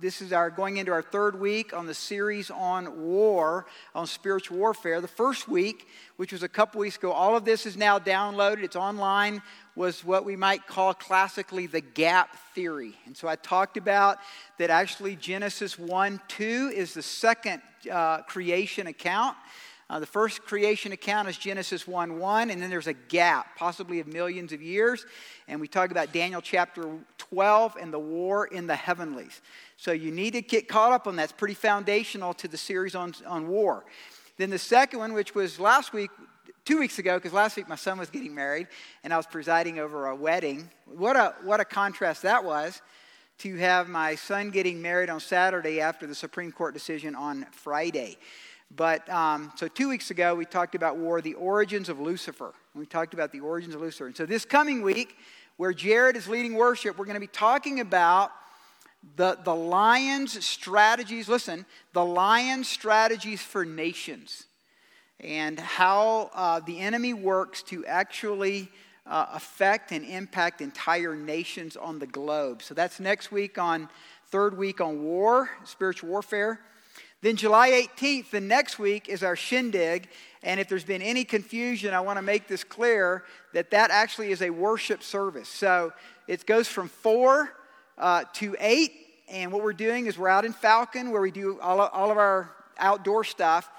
this is our going into our third week on the series on war, on spiritual warfare. The first week, which was a couple weeks ago, all of this is now downloaded. It's online. Was what we might call classically the gap theory. And so I talked about that actually Genesis 1 2 is the second uh, creation account. Uh, the first creation account is Genesis 1 1, and then there's a gap, possibly of millions of years. And we talk about Daniel chapter 12 and the war in the heavenlies. So you need to get caught up on that. It's pretty foundational to the series on, on war. Then the second one, which was last week, two weeks ago, because last week my son was getting married and I was presiding over a wedding. What a, what a contrast that was to have my son getting married on Saturday after the Supreme Court decision on Friday. But um, so two weeks ago, we talked about war, the origins of Lucifer. We talked about the origins of Lucifer. And so this coming week, where Jared is leading worship, we're going to be talking about the, the lion's strategies. Listen, the lion's strategies for nations and how uh, the enemy works to actually uh, affect and impact entire nations on the globe. So that's next week on third week on war, spiritual warfare. Then July 18th, the next week, is our shindig. And if there's been any confusion, I want to make this clear that that actually is a worship service. So it goes from 4 uh, to 8. And what we're doing is we're out in Falcon where we do all, all of our outdoor stuff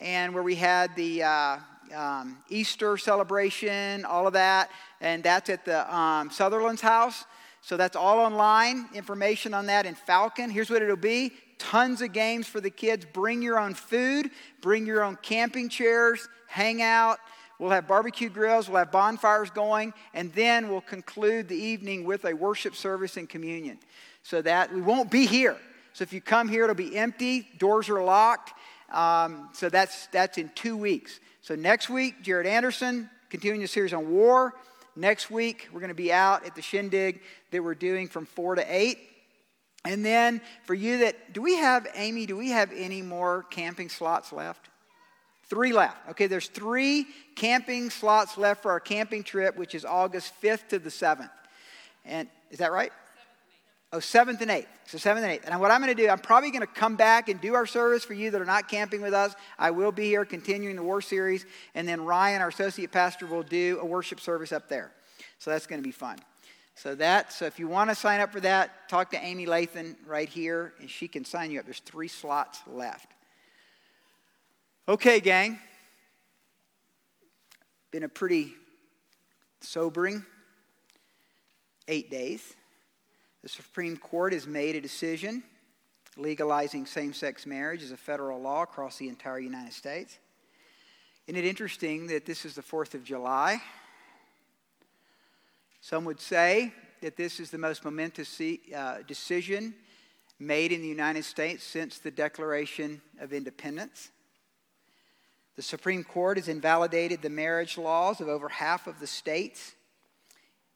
and where we had the uh, um, Easter celebration, all of that. And that's at the um, Sutherland's house. So that's all online. Information on that in Falcon. Here's what it'll be tons of games for the kids. Bring your own food, bring your own camping chairs, hang out. We'll have barbecue grills, we'll have bonfires going, and then we'll conclude the evening with a worship service and communion. So that we won't be here. So if you come here, it'll be empty, doors are locked. Um, so that's, that's in two weeks. So next week, Jared Anderson, continuing the series on war. Next week, we're going to be out at the shindig that we're doing from 4 to 8. And then for you that, do we have, Amy, do we have any more camping slots left? Three left. Okay, there's three camping slots left for our camping trip, which is August 5th to the 7th. And is that right? Oh, 7th and 8th. So 7th and 8th. And what I'm going to do, I'm probably going to come back and do our service for you that are not camping with us. I will be here continuing the war series. And then Ryan, our associate pastor, will do a worship service up there. So that's going to be fun. So that, so if you want to sign up for that, talk to Amy Lathan right here, and she can sign you up. There's three slots left. Okay, gang. Been a pretty sobering eight days. The Supreme Court has made a decision legalizing same sex marriage as a federal law across the entire United States. Isn't it interesting that this is the 4th of July? Some would say that this is the most momentous uh, decision made in the United States since the Declaration of Independence. The Supreme Court has invalidated the marriage laws of over half of the states,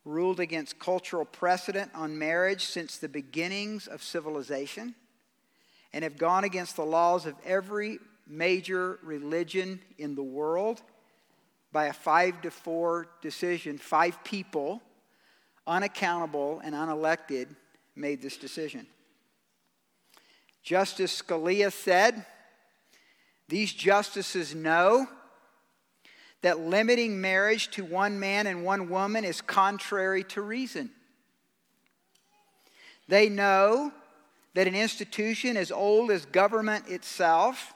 ruled against cultural precedent on marriage since the beginnings of civilization, and have gone against the laws of every major religion in the world by a five to four decision. Five people unaccountable, and unelected, made this decision. Justice Scalia said, These justices know that limiting marriage to one man and one woman is contrary to reason. They know that an institution as old as government itself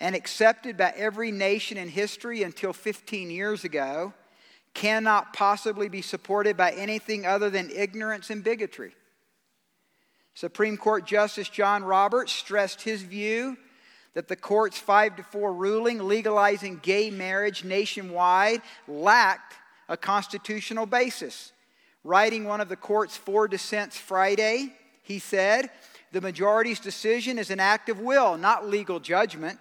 and accepted by every nation in history until 15 years ago cannot possibly be supported by anything other than ignorance and bigotry. Supreme Court Justice John Roberts stressed his view that the court's 5 to 4 ruling legalizing gay marriage nationwide lacked a constitutional basis. Writing one of the court's four dissents Friday, he said, The majority's decision is an act of will, not legal judgment.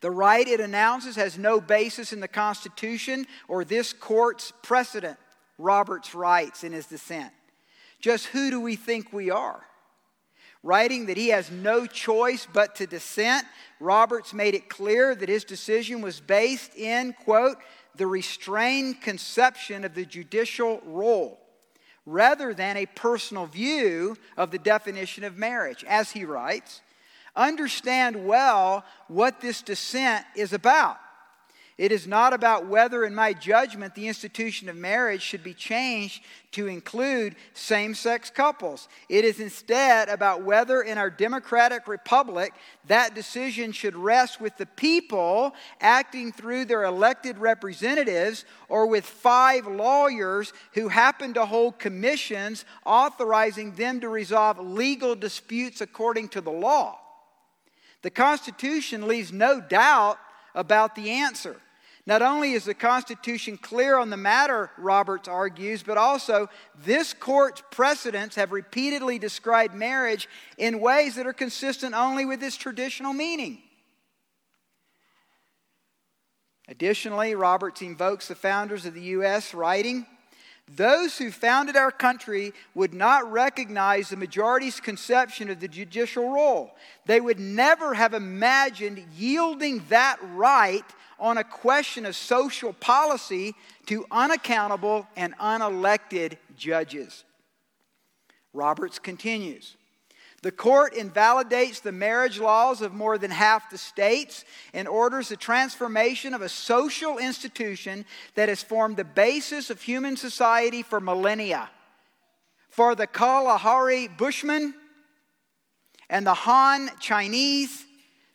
The right it announces has no basis in the Constitution or this court's precedent, Roberts writes in his dissent. Just who do we think we are? Writing that he has no choice but to dissent, Roberts made it clear that his decision was based in, quote, the restrained conception of the judicial role. rather than a personal view of the definition of marriage. As he writes, understand well what this dissent is about. It is not about whether, in my judgment, the institution of marriage should be changed to include same sex couples. It is instead about whether, in our democratic republic, that decision should rest with the people acting through their elected representatives or with five lawyers who happen to hold commissions authorizing them to resolve legal disputes according to the law. The Constitution leaves no doubt about the answer. Not only is the Constitution clear on the matter, Roberts argues, but also this court's precedents have repeatedly described marriage in ways that are consistent only with its traditional meaning. Additionally, Roberts invokes the founders of the U.S., writing, those who founded our country would not recognize the majority's conception of the judicial role. They would never have imagined yielding that right on a question of social policy to unaccountable and unelected judges. Roberts continues. The court invalidates the marriage laws of more than half the states and orders the transformation of a social institution that has formed the basis of human society for millennia. For the Kalahari Bushmen and the Han Chinese,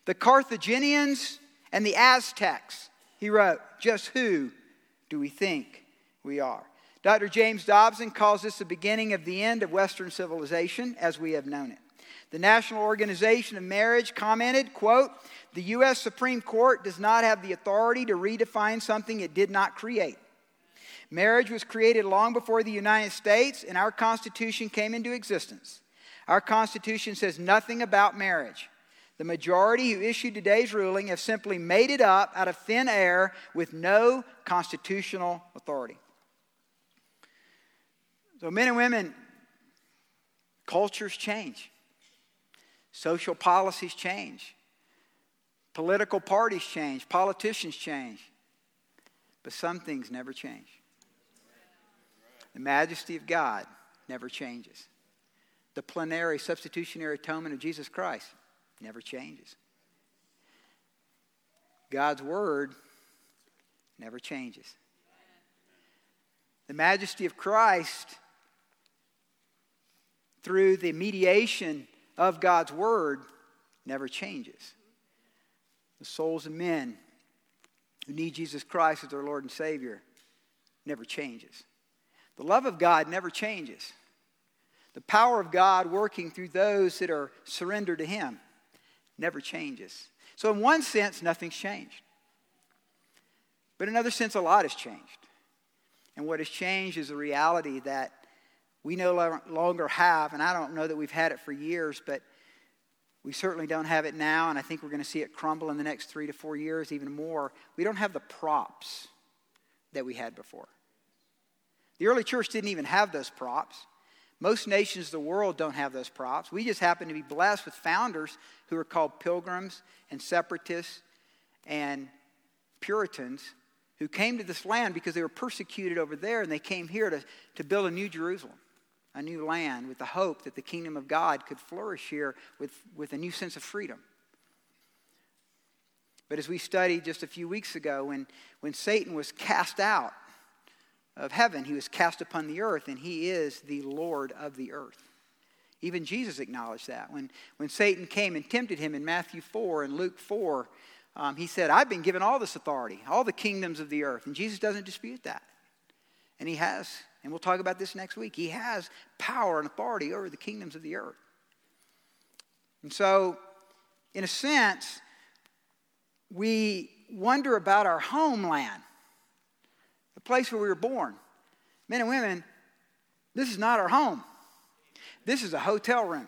the Carthaginians, and the Aztecs, he wrote, Just who do we think we are? Dr. James Dobson calls this the beginning of the end of Western civilization as we have known it. The National Organization of Marriage commented, quote, the U.S. Supreme Court does not have the authority to redefine something it did not create. Marriage was created long before the United States, and our Constitution came into existence. Our Constitution says nothing about marriage. The majority who issued today's ruling have simply made it up out of thin air with no constitutional authority. So, men and women, cultures change. Social policies change. Political parties change. Politicians change. But some things never change. The majesty of God never changes. The plenary, substitutionary atonement of Jesus Christ never changes. God's word never changes. The majesty of Christ, through the mediation of God's Word never changes. The souls of men who need Jesus Christ as their Lord and Savior never changes. The love of God never changes. The power of God working through those that are surrendered to Him never changes. So, in one sense, nothing's changed. But in another sense, a lot has changed. And what has changed is the reality that we no longer have, and I don't know that we've had it for years, but we certainly don't have it now, and I think we're going to see it crumble in the next three to four years, even more. We don't have the props that we had before. The early church didn't even have those props. Most nations of the world don't have those props. We just happen to be blessed with founders who are called pilgrims and separatists and Puritans who came to this land because they were persecuted over there and they came here to, to build a new Jerusalem a new land with the hope that the kingdom of God could flourish here with, with a new sense of freedom. But as we studied just a few weeks ago, when, when Satan was cast out of heaven, he was cast upon the earth, and he is the Lord of the earth. Even Jesus acknowledged that. When, when Satan came and tempted him in Matthew 4 and Luke 4, um, he said, I've been given all this authority, all the kingdoms of the earth. And Jesus doesn't dispute that. And he has and we'll talk about this next week. He has power and authority over the kingdoms of the earth. And so, in a sense, we wonder about our homeland, the place where we were born. Men and women, this is not our home. This is a hotel room.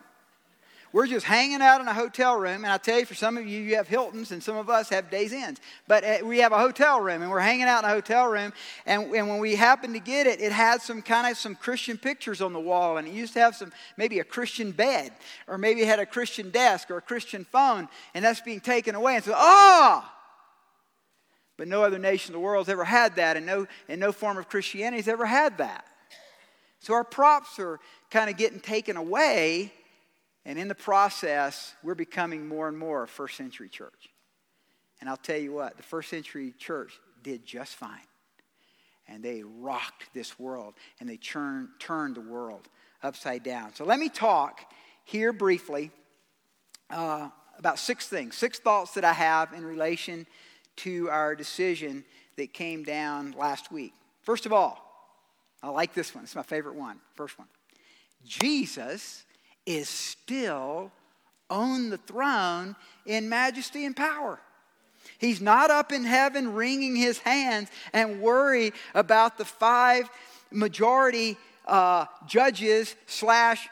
We're just hanging out in a hotel room, and I tell you, for some of you, you have Hiltons, and some of us have Days Inns. But uh, we have a hotel room, and we're hanging out in a hotel room. And, and when we happened to get it, it had some kind of some Christian pictures on the wall, and it used to have some maybe a Christian bed, or maybe it had a Christian desk or a Christian phone, and that's being taken away. And so, ah. Oh! But no other nation in the world has ever had that, and no, and no form of Christianity has ever had that. So our props are kind of getting taken away, and in the process, we're becoming more and more a first century church. And I'll tell you what, the first century church did just fine. And they rocked this world, and they turned, turned the world upside down. So let me talk here briefly uh, about six things, six thoughts that I have in relation to our decision that came down last week. First of all, I like this one. It's my favorite one. First one. Jesus is still on the throne in majesty and power. He's not up in heaven wringing his hands and worry about the five majority uh, judges slash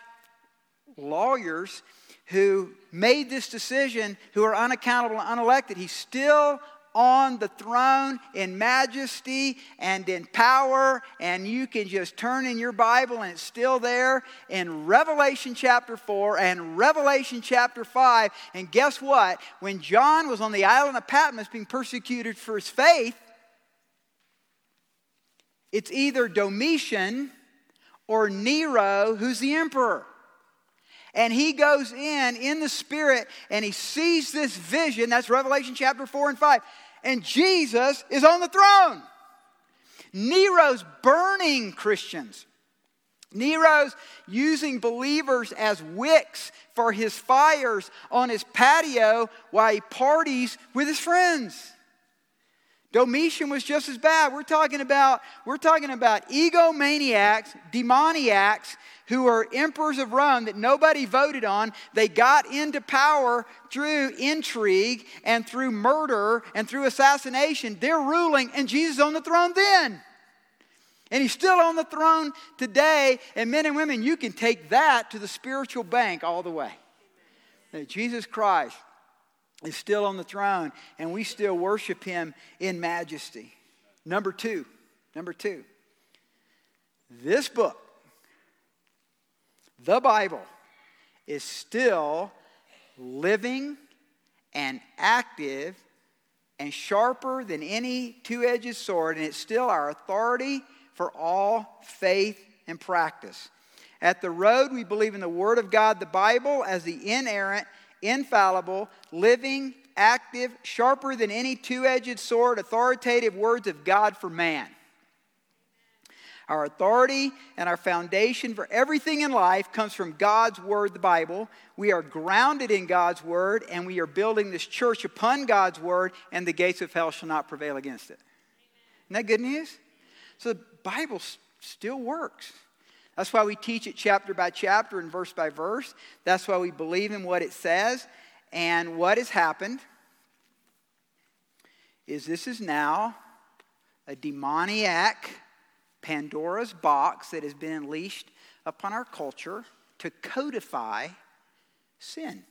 lawyers who made this decision who are unaccountable and unelected. He's still on the throne in majesty and in power, and you can just turn in your Bible and it's still there in Revelation chapter 4 and Revelation chapter 5. And guess what? When John was on the island of Patmos being persecuted for his faith, it's either Domitian or Nero who's the emperor. And he goes in in the spirit and he sees this vision. That's Revelation chapter 4 and 5 and Jesus is on the throne. Nero's burning Christians. Nero's using believers as wicks for his fires on his patio while he parties with his friends. Domitian was just as bad. We're talking about, we're talking about egomaniacs, demoniacs who are emperors of Rome that nobody voted on. They got into power through intrigue and through murder and through assassination. They're ruling, and Jesus on the throne then. And he's still on the throne today. And men and women, you can take that to the spiritual bank all the way. Jesus Christ is still on the throne, and we still worship him in majesty. Number two, number two, this book, the Bible, is still living and active and sharper than any two edged sword, and it's still our authority for all faith and practice. At the road, we believe in the Word of God, the Bible, as the inerrant infallible, living, active, sharper than any two edged sword, authoritative words of God for man. Our authority and our foundation for everything in life comes from God's Word, the Bible. We are grounded in God's Word, and we are building this church upon God's Word, and the gates of hell shall not prevail against it. Isn't that good news? So the Bible still works. That's why we teach it chapter by chapter and verse by verse. That's why we believe in what it says. And what has happened is this is now a demoniac Pandora's box that has been unleashed upon our culture to codify sin.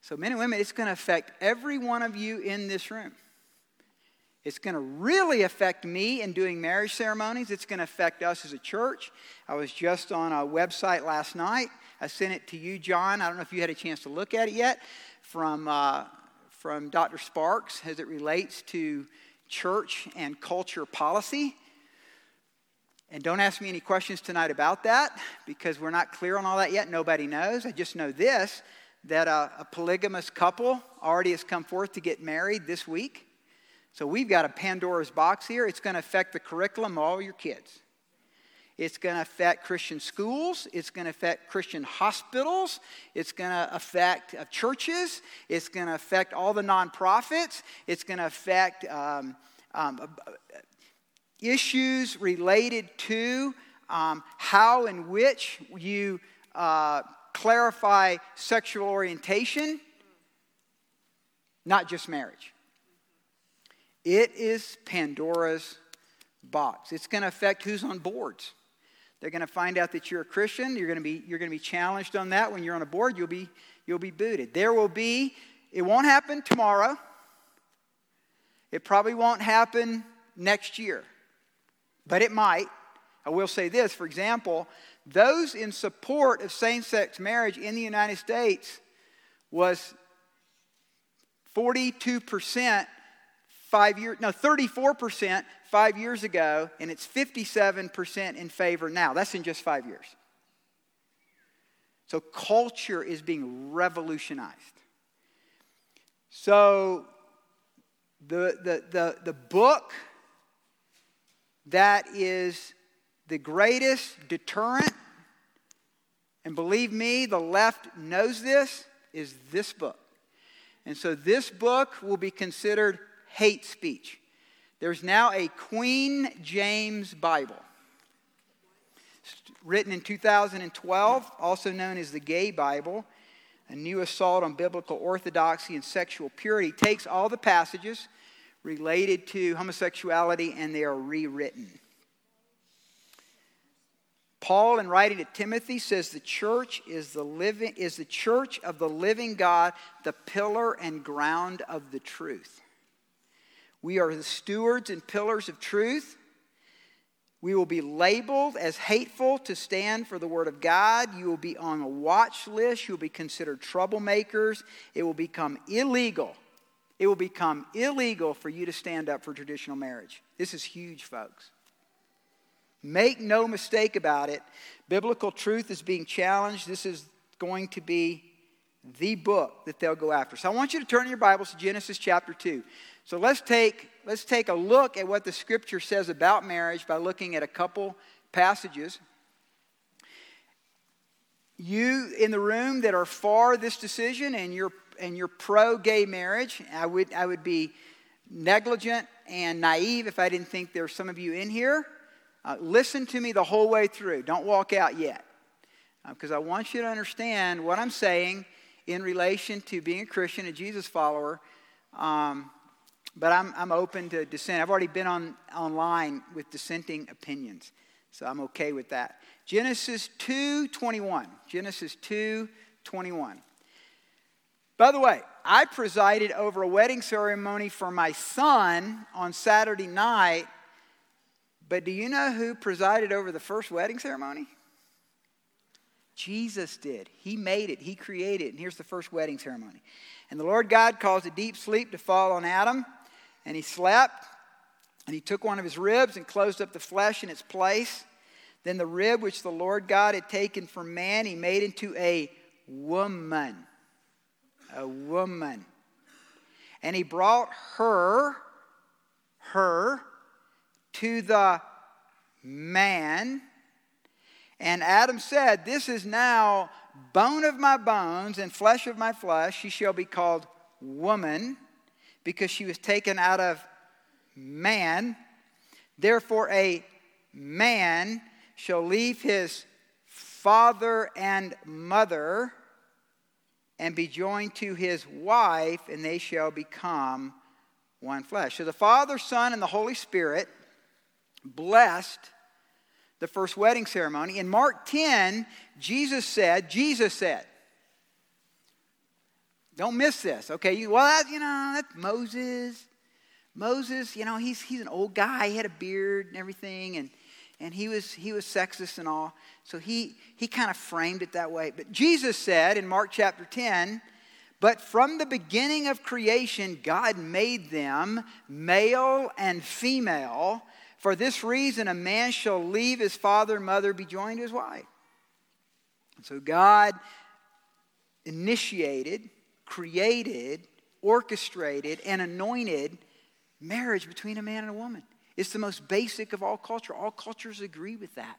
So, men and women, it's going to affect every one of you in this room. It's going to really affect me in doing marriage ceremonies. It's going to affect us as a church. I was just on a website last night. I sent it to you, John. I don't know if you had a chance to look at it yet from, uh, from Dr. Sparks as it relates to church and culture policy. And don't ask me any questions tonight about that because we're not clear on all that yet. Nobody knows. I just know this that a, a polygamous couple already has come forth to get married this week. So we've got a Pandora's box here. It's going to affect the curriculum of all your kids. It's going to affect Christian schools. It's going to affect Christian hospitals. It's going to affect uh, churches. It's going to affect all the nonprofits. It's going to affect um, um, uh, issues related to um, how and which you uh, clarify sexual orientation, not just marriage. It is Pandora's box. It's going to affect who's on boards. They're going to find out that you're a Christian. You're going to be, you're going to be challenged on that. When you're on a board, you'll be, you'll be booted. There will be, it won't happen tomorrow. It probably won't happen next year, but it might. I will say this for example, those in support of same sex marriage in the United States was 42% five years, no, 34% five years ago, and it's 57% in favor now. That's in just five years. So culture is being revolutionized. So the, the, the, the book that is the greatest deterrent, and believe me, the left knows this, is this book. And so this book will be considered hate speech. There's now a Queen James Bible written in 2012, also known as the Gay Bible, a new assault on biblical orthodoxy and sexual purity, takes all the passages related to homosexuality and they are rewritten. Paul, in writing to Timothy, says the church is the, living, is the church of the living God, the pillar and ground of the truth. We are the stewards and pillars of truth. We will be labeled as hateful to stand for the Word of God. You will be on a watch list. You will be considered troublemakers. It will become illegal. It will become illegal for you to stand up for traditional marriage. This is huge, folks. Make no mistake about it. Biblical truth is being challenged. This is going to be the book that they'll go after. So I want you to turn your Bibles to Genesis chapter 2. So let's take, let's take a look at what the scripture says about marriage by looking at a couple passages. You in the room that are for this decision and you're, and you're pro gay marriage, I would, I would be negligent and naive if I didn't think there's some of you in here. Uh, listen to me the whole way through. Don't walk out yet. Because uh, I want you to understand what I'm saying in relation to being a Christian, a Jesus follower. Um, but I'm, I'm open to dissent. I've already been on, online with dissenting opinions, so I'm okay with that. Genesis 2.21. Genesis 2.21. By the way, I presided over a wedding ceremony for my son on Saturday night, but do you know who presided over the first wedding ceremony? Jesus did. He made it, He created it. And here's the first wedding ceremony. And the Lord God caused a deep sleep to fall on Adam and he slept, and he took one of his ribs and closed up the flesh in its place. Then the rib which the Lord God had taken from man, he made into a woman. A woman. And he brought her, her, to the man. And Adam said, This is now bone of my bones and flesh of my flesh. She shall be called woman because she was taken out of man. Therefore, a man shall leave his father and mother and be joined to his wife, and they shall become one flesh. So the Father, Son, and the Holy Spirit blessed the first wedding ceremony. In Mark 10, Jesus said, Jesus said, don't miss this, okay? Well, that, you know, that's Moses. Moses, you know, he's, he's an old guy. He had a beard and everything, and, and he, was, he was sexist and all. So he, he kind of framed it that way. But Jesus said in Mark chapter 10, but from the beginning of creation, God made them male and female. For this reason, a man shall leave his father and mother, be joined to his wife. And so God initiated created, orchestrated, and anointed marriage between a man and a woman. It's the most basic of all culture. All cultures agree with that.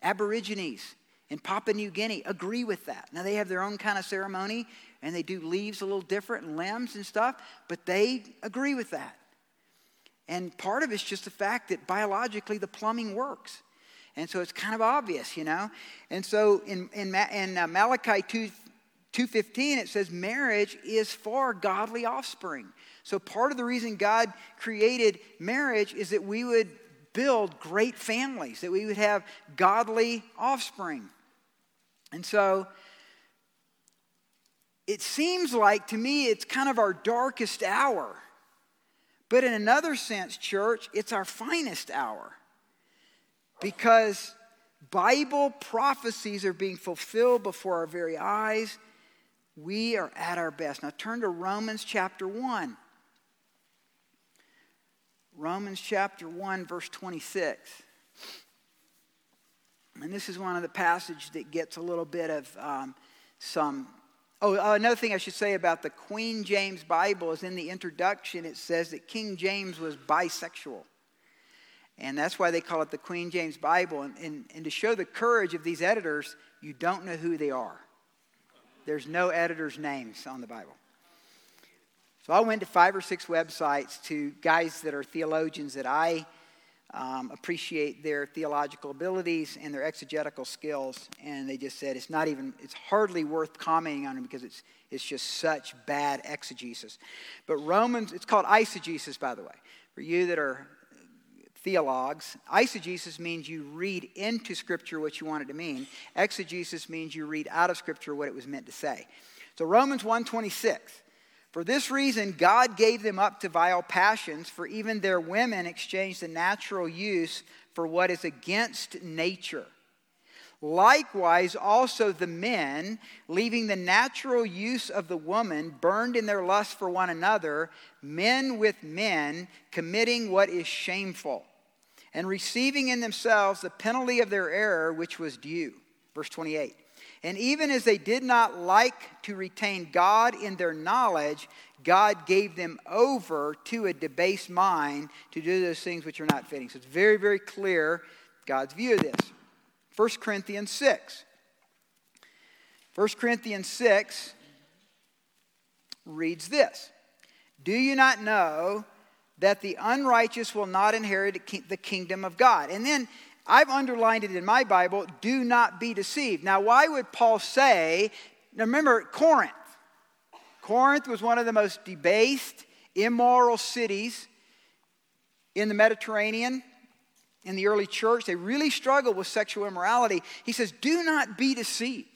Aborigines in Papua New Guinea agree with that. Now they have their own kind of ceremony and they do leaves a little different and limbs and stuff, but they agree with that. And part of it's just the fact that biologically the plumbing works. And so it's kind of obvious, you know? And so in, in, in uh, Malachi 2 2:15 it says marriage is for godly offspring. So part of the reason God created marriage is that we would build great families, that we would have godly offspring. And so it seems like to me it's kind of our darkest hour. But in another sense, church, it's our finest hour. Because Bible prophecies are being fulfilled before our very eyes we are at our best. Now turn to Romans chapter 1. Romans chapter 1, verse 26. And this is one of the passages that gets a little bit of um, some. Oh, uh, another thing I should say about the Queen James Bible is in the introduction, it says that King James was bisexual. And that's why they call it the Queen James Bible. And, and, and to show the courage of these editors, you don't know who they are. There's no editor's names on the Bible. So I went to five or six websites to guys that are theologians that I um, appreciate their theological abilities and their exegetical skills, and they just said it's not even, it's hardly worth commenting on them because it's, it's just such bad exegesis. But Romans, it's called eisegesis, by the way. For you that are theologues, eisegesis means you read into Scripture what you want it to mean. Exegesis means you read out of Scripture what it was meant to say. So Romans 126 for this reason, God gave them up to vile passions, for even their women exchanged the natural use for what is against nature. Likewise, also the men, leaving the natural use of the woman, burned in their lust for one another, men with men, committing what is shameful, and receiving in themselves the penalty of their error, which was due. Verse 28. And even as they did not like to retain God in their knowledge, God gave them over to a debased mind to do those things which are not fitting. So it's very, very clear God's view of this. 1 Corinthians 6. 1 Corinthians 6 reads this Do you not know that the unrighteous will not inherit the kingdom of God? And then I've underlined it in my Bible do not be deceived. Now, why would Paul say, now remember, Corinth. Corinth was one of the most debased, immoral cities in the Mediterranean in the early church. They really struggled with sexual immorality. He says, do not be deceived.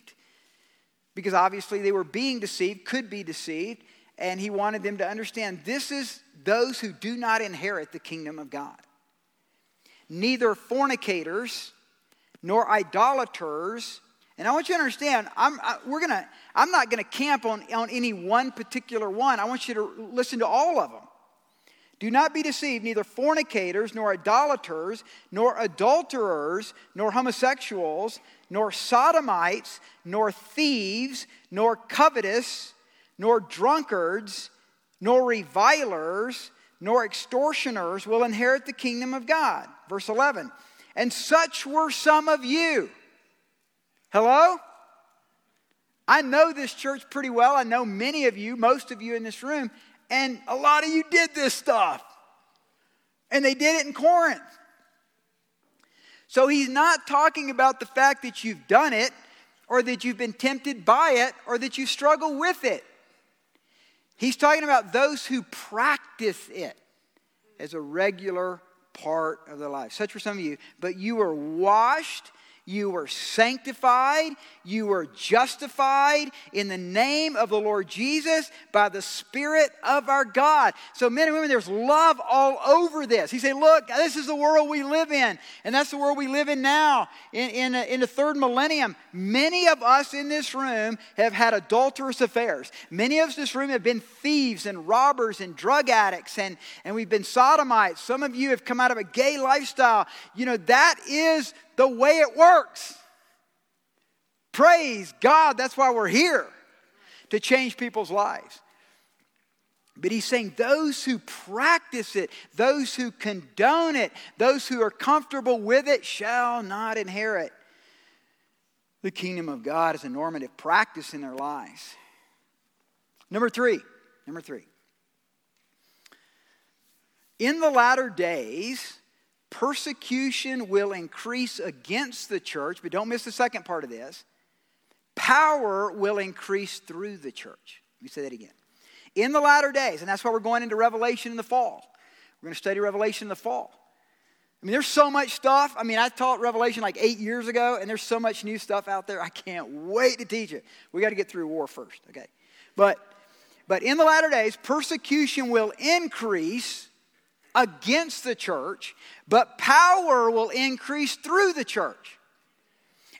Because obviously they were being deceived, could be deceived, and he wanted them to understand this is those who do not inherit the kingdom of God neither fornicators nor idolaters. And I want you to understand, I'm, I, we're gonna, I'm not going to camp on, on any one particular one. I want you to listen to all of them. Do not be deceived, neither fornicators, nor idolaters, nor adulterers, nor homosexuals, nor sodomites, nor thieves, nor covetous, nor drunkards, nor revilers, nor extortioners will inherit the kingdom of God. Verse 11. And such were some of you. Hello? I know this church pretty well. I know many of you, most of you in this room, and a lot of you did this stuff. And they did it in Corinth. So he's not talking about the fact that you've done it or that you've been tempted by it or that you struggle with it. He's talking about those who practice it as a regular part of their life. Such for some of you. But you were washed you were sanctified. You were justified in the name of the Lord Jesus by the Spirit of our God. So, men and women, there's love all over this. He said, Look, this is the world we live in, and that's the world we live in now in, in, uh, in the third millennium. Many of us in this room have had adulterous affairs. Many of us in this room have been thieves and robbers and drug addicts, and, and we've been sodomites. Some of you have come out of a gay lifestyle. You know, that is the way it works. Praise God, that's why we're here to change people's lives. But he's saying those who practice it, those who condone it, those who are comfortable with it shall not inherit the kingdom of God as a normative practice in their lives. Number three, number three. In the latter days, persecution will increase against the church, but don't miss the second part of this. Power will increase through the church. Let me say that again. In the latter days, and that's why we're going into Revelation in the fall. We're going to study Revelation in the fall. I mean, there's so much stuff. I mean, I taught Revelation like eight years ago, and there's so much new stuff out there. I can't wait to teach it. We got to get through war first, okay? But, but in the latter days, persecution will increase against the church, but power will increase through the church.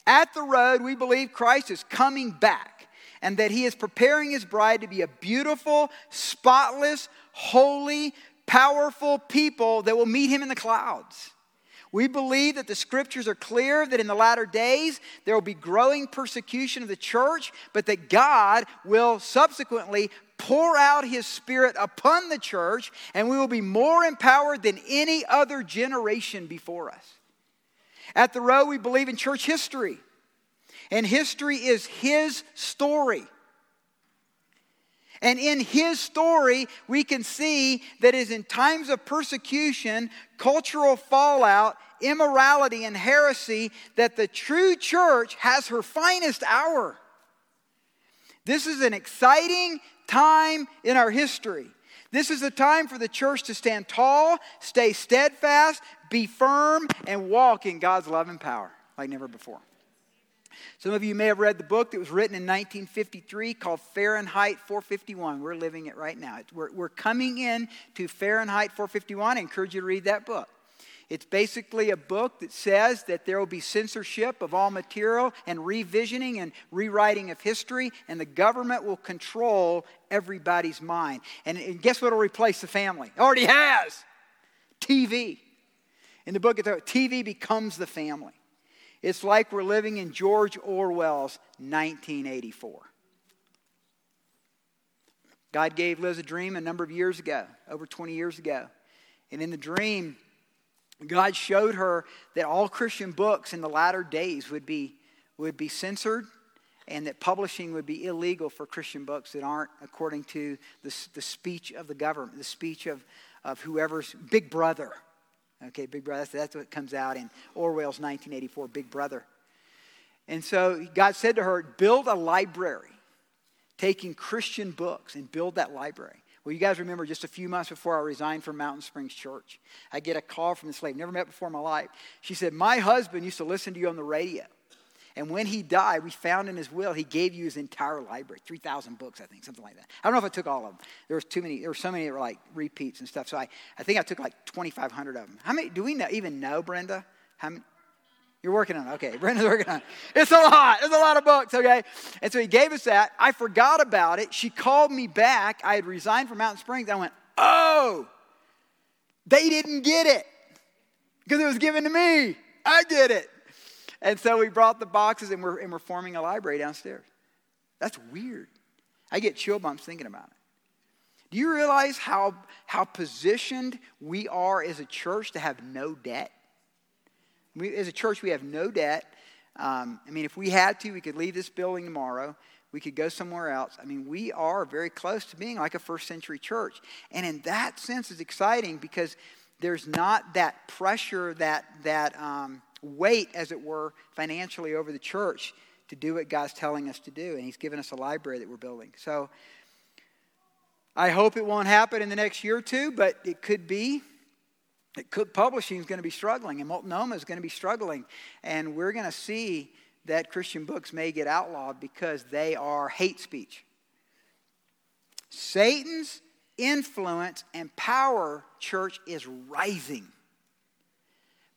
At the road, we believe Christ is coming back and that he is preparing his bride to be a beautiful, spotless, holy, powerful people that will meet him in the clouds. We believe that the scriptures are clear that in the latter days there will be growing persecution of the church, but that God will subsequently pour out his spirit upon the church and we will be more empowered than any other generation before us. At the Road, we believe in church history, and history is his story. And in his story, we can see that is in times of persecution, cultural fallout, immorality, and heresy that the true church has her finest hour. This is an exciting time in our history. This is a time for the church to stand tall, stay steadfast, be firm, and walk in God's love and power like never before. Some of you may have read the book that was written in 1953 called Fahrenheit 451. We're living it right now. We're, we're coming in to Fahrenheit 451. I encourage you to read that book. It's basically a book that says that there will be censorship of all material and revisioning and rewriting of history, and the government will control everybody's mind. And, guess what will replace the family? It already has TV. In the book, TV uh, becomes the family. It's like we're living in George Orwell's 1984. God gave Liz a dream a number of years ago, over 20 years ago. And in the dream, God showed her that all Christian books in the latter days would be, would be censored and that publishing would be illegal for Christian books that aren't according to the, the speech of the government, the speech of, of whoever's big brother. Okay, Big Brother, that's, that's what comes out in Orwell's 1984, Big Brother. And so God said to her, build a library, taking Christian books and build that library. Well, you guys remember just a few months before I resigned from Mountain Springs Church, I get a call from this lady, never met before in my life. She said, My husband used to listen to you on the radio. And when he died, we found in his will, he gave you his entire library, 3,000 books, I think, something like that. I don't know if I took all of them. There was too many, there were so many that were like repeats and stuff. So I, I think I took like 2,500 of them. How many, do we know, even know, Brenda? How many? You're working on it. Okay, Brenda's working on it. It's a lot. It's a lot of books, okay? And so he gave us that. I forgot about it. She called me back. I had resigned from Mountain Springs. I went, oh, they didn't get it because it was given to me. I get it. And so we brought the boxes and we're, and we're forming a library downstairs. That's weird. I get chill bumps thinking about it. Do you realize how, how positioned we are as a church to have no debt? We, as a church, we have no debt. Um, I mean, if we had to, we could leave this building tomorrow. We could go somewhere else. I mean, we are very close to being like a first century church. And in that sense, it's exciting because there's not that pressure, that, that um, weight, as it were, financially over the church to do what God's telling us to do. And He's given us a library that we're building. So I hope it won't happen in the next year or two, but it could be. Cook Publishing is going to be struggling, and Multnomah is going to be struggling. And we're going to see that Christian books may get outlawed because they are hate speech. Satan's influence and power, church, is rising.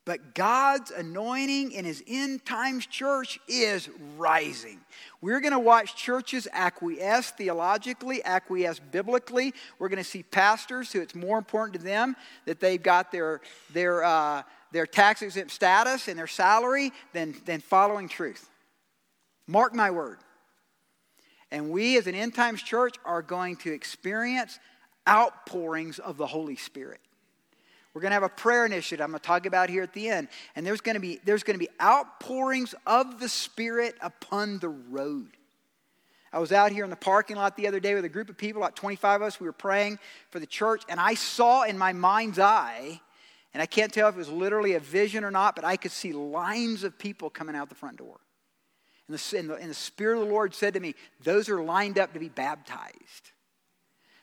But God's anointing in his end times church is rising. We're going to watch churches acquiesce theologically, acquiesce biblically. We're going to see pastors who it's more important to them that they've got their, their, uh, their tax exempt status and their salary than, than following truth. Mark my word. And we as an end times church are going to experience outpourings of the Holy Spirit. We're going to have a prayer initiative I'm going to talk about here at the end. And there's going to be, there's going to be outpourings of the Spirit upon the road. I was out here in the parking lot the other day with a group of people, about 25 of us. We were praying for the church, and I saw in my mind's eye, and I can't tell if it was literally a vision or not, but I could see lines of people coming out the front door. And the, and the, and the Spirit of the Lord said to me, Those are lined up to be baptized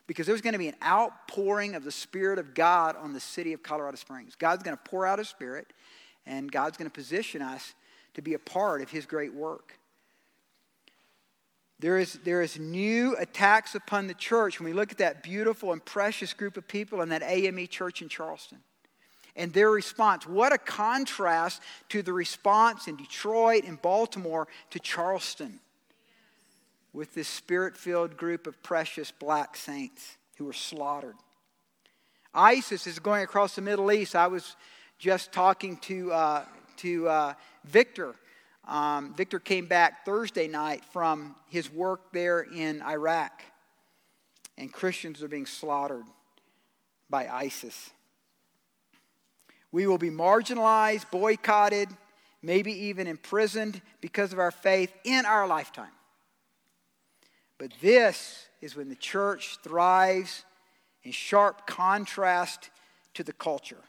because there's going to be an outpouring of the Spirit of God on the city of Colorado Springs. God's going to pour out His Spirit, and God's going to position us to be a part of His great work. There is, there is new attacks upon the church when we look at that beautiful and precious group of people in that AME church in Charleston and their response. What a contrast to the response in Detroit and Baltimore to Charleston with this spirit filled group of precious black saints who were slaughtered. ISIS is going across the Middle East. I was just talking to, uh, to uh, Victor. Um, Victor came back Thursday night from his work there in Iraq, and Christians are being slaughtered by ISIS. We will be marginalized, boycotted, maybe even imprisoned because of our faith in our lifetime. But this is when the church thrives in sharp contrast to the culture.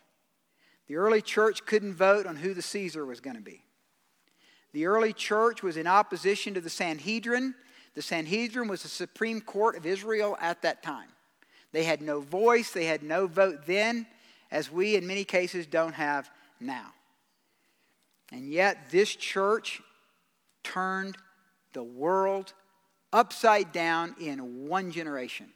The early church couldn't vote on who the Caesar was going to be. The early church was in opposition to the Sanhedrin. The Sanhedrin was the supreme court of Israel at that time. They had no voice, they had no vote then, as we in many cases don't have now. And yet, this church turned the world upside down in one generation.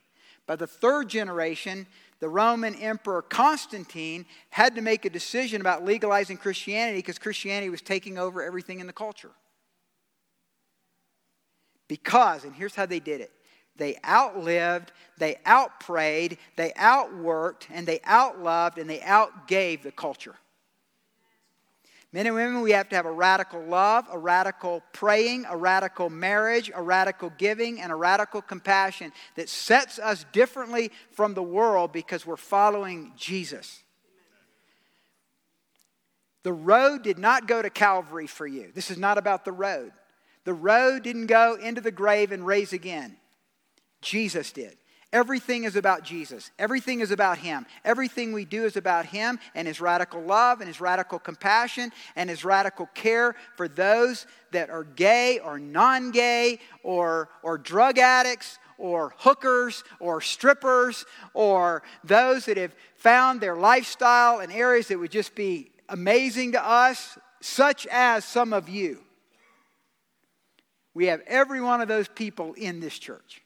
By the third generation, the Roman Emperor Constantine had to make a decision about legalizing Christianity because Christianity was taking over everything in the culture. Because, and here's how they did it they outlived, they outprayed, they outworked, and they outloved, and they outgave the culture. Men and women, we have to have a radical love, a radical praying, a radical marriage, a radical giving, and a radical compassion that sets us differently from the world because we're following Jesus. The road did not go to Calvary for you. This is not about the road. The road didn't go into the grave and raise again. Jesus did. Everything is about Jesus. Everything is about Him. Everything we do is about Him and His radical love and His radical compassion and His radical care for those that are gay or non gay or, or drug addicts or hookers or strippers or those that have found their lifestyle in areas that would just be amazing to us, such as some of you. We have every one of those people in this church.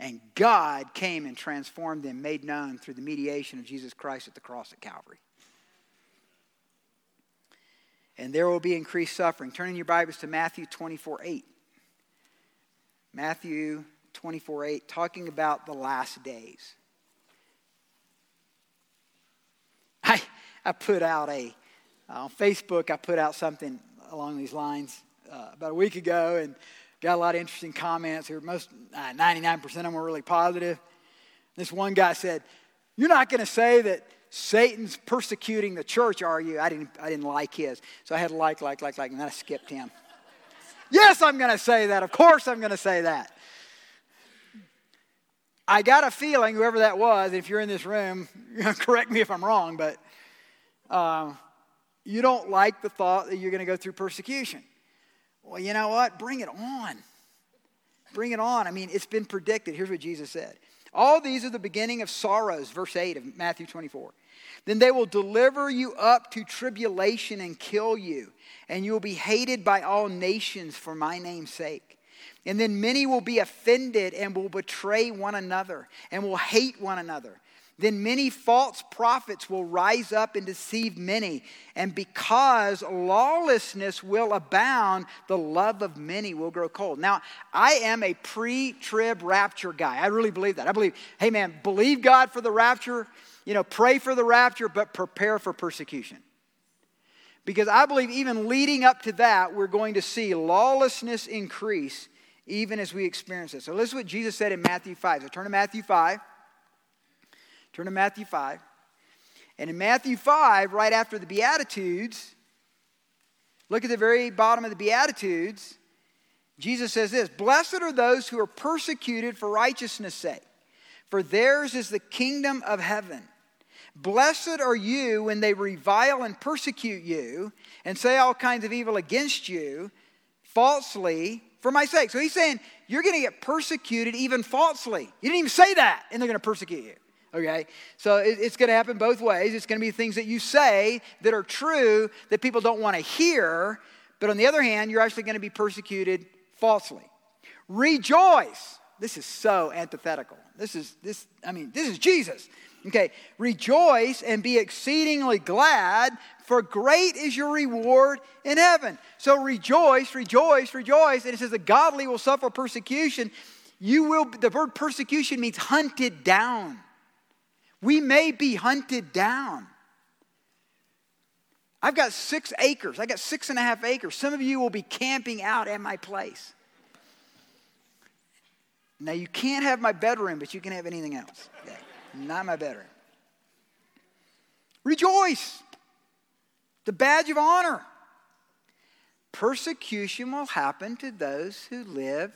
And God came and transformed them, made known through the mediation of Jesus Christ at the cross at Calvary. And there will be increased suffering. Turning your Bibles to Matthew 24 8. Matthew 24 8, talking about the last days. I, I put out a, on Facebook, I put out something along these lines uh, about a week ago, and Got a lot of interesting comments here. Most, uh, 99% of them were really positive. This one guy said, You're not going to say that Satan's persecuting the church, are you? I didn't, I didn't like his. So I had to like, like, like, like, and then I skipped him. yes, I'm going to say that. Of course, I'm going to say that. I got a feeling, whoever that was, if you're in this room, correct me if I'm wrong, but uh, you don't like the thought that you're going to go through persecution. Well, you know what? Bring it on. Bring it on. I mean, it's been predicted. Here's what Jesus said All these are the beginning of sorrows, verse 8 of Matthew 24. Then they will deliver you up to tribulation and kill you, and you will be hated by all nations for my name's sake. And then many will be offended and will betray one another and will hate one another. Then many false prophets will rise up and deceive many. And because lawlessness will abound, the love of many will grow cold. Now, I am a pre trib rapture guy. I really believe that. I believe, hey man, believe God for the rapture, you know, pray for the rapture, but prepare for persecution. Because I believe even leading up to that, we're going to see lawlessness increase even as we experience it. So listen what Jesus said in Matthew 5. So turn to Matthew 5. Turn to Matthew 5. And in Matthew 5, right after the Beatitudes, look at the very bottom of the Beatitudes. Jesus says this Blessed are those who are persecuted for righteousness' sake, for theirs is the kingdom of heaven. Blessed are you when they revile and persecute you and say all kinds of evil against you falsely for my sake. So he's saying you're going to get persecuted even falsely. You didn't even say that, and they're going to persecute you. Okay? So it's going to happen both ways. It's going to be things that you say that are true that people don't want to hear, but on the other hand, you're actually going to be persecuted falsely. Rejoice. This is so antithetical. This is this I mean, this is Jesus. Okay, rejoice and be exceedingly glad, for great is your reward in heaven. So rejoice, rejoice, rejoice. And it says the godly will suffer persecution. You will the word persecution means hunted down. We may be hunted down. I've got six acres. I got six and a half acres. Some of you will be camping out at my place. Now, you can't have my bedroom, but you can have anything else. Okay. Not my bedroom. Rejoice. The badge of honor. Persecution will happen to those who live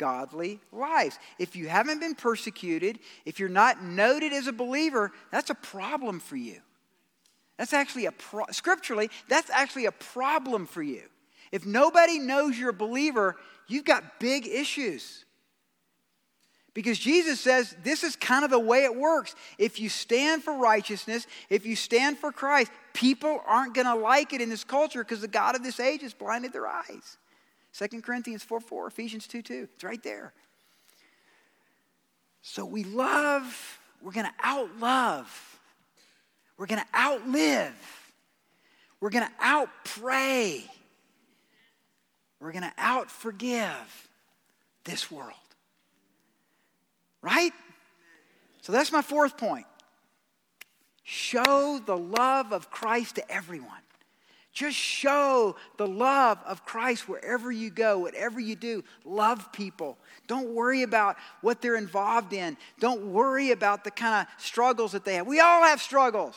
godly lives. If you haven't been persecuted, if you're not noted as a believer, that's a problem for you. That's actually a pro- scripturally, that's actually a problem for you. If nobody knows you're a believer, you've got big issues. Because Jesus says this is kind of the way it works. If you stand for righteousness, if you stand for Christ, people aren't going to like it in this culture because the God of this age has blinded their eyes. 2 Corinthians 4 4, Ephesians 2 2. It's right there. So we love, we're going to outlove, we're going to outlive, we're going to outpray, we're going to outforgive this world. Right? So that's my fourth point. Show the love of Christ to everyone. Just show the love of Christ wherever you go, whatever you do. Love people. Don't worry about what they're involved in. Don't worry about the kind of struggles that they have. We all have struggles.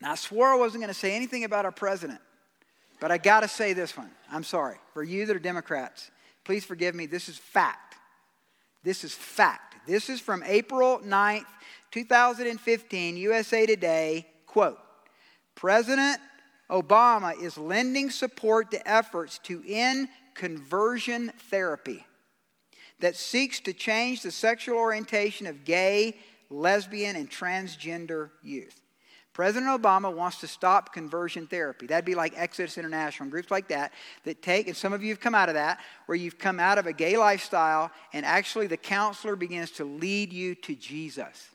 Now, I swore I wasn't going to say anything about our president, but I got to say this one. I'm sorry. For you that are Democrats, please forgive me. This is fact. This is fact. This is from April 9th, 2015, USA Today, quote, President Obama is lending support to efforts to end conversion therapy that seeks to change the sexual orientation of gay, lesbian, and transgender youth. President Obama wants to stop conversion therapy. That'd be like Exodus International and groups like that that take, and some of you have come out of that, where you've come out of a gay lifestyle and actually the counselor begins to lead you to Jesus.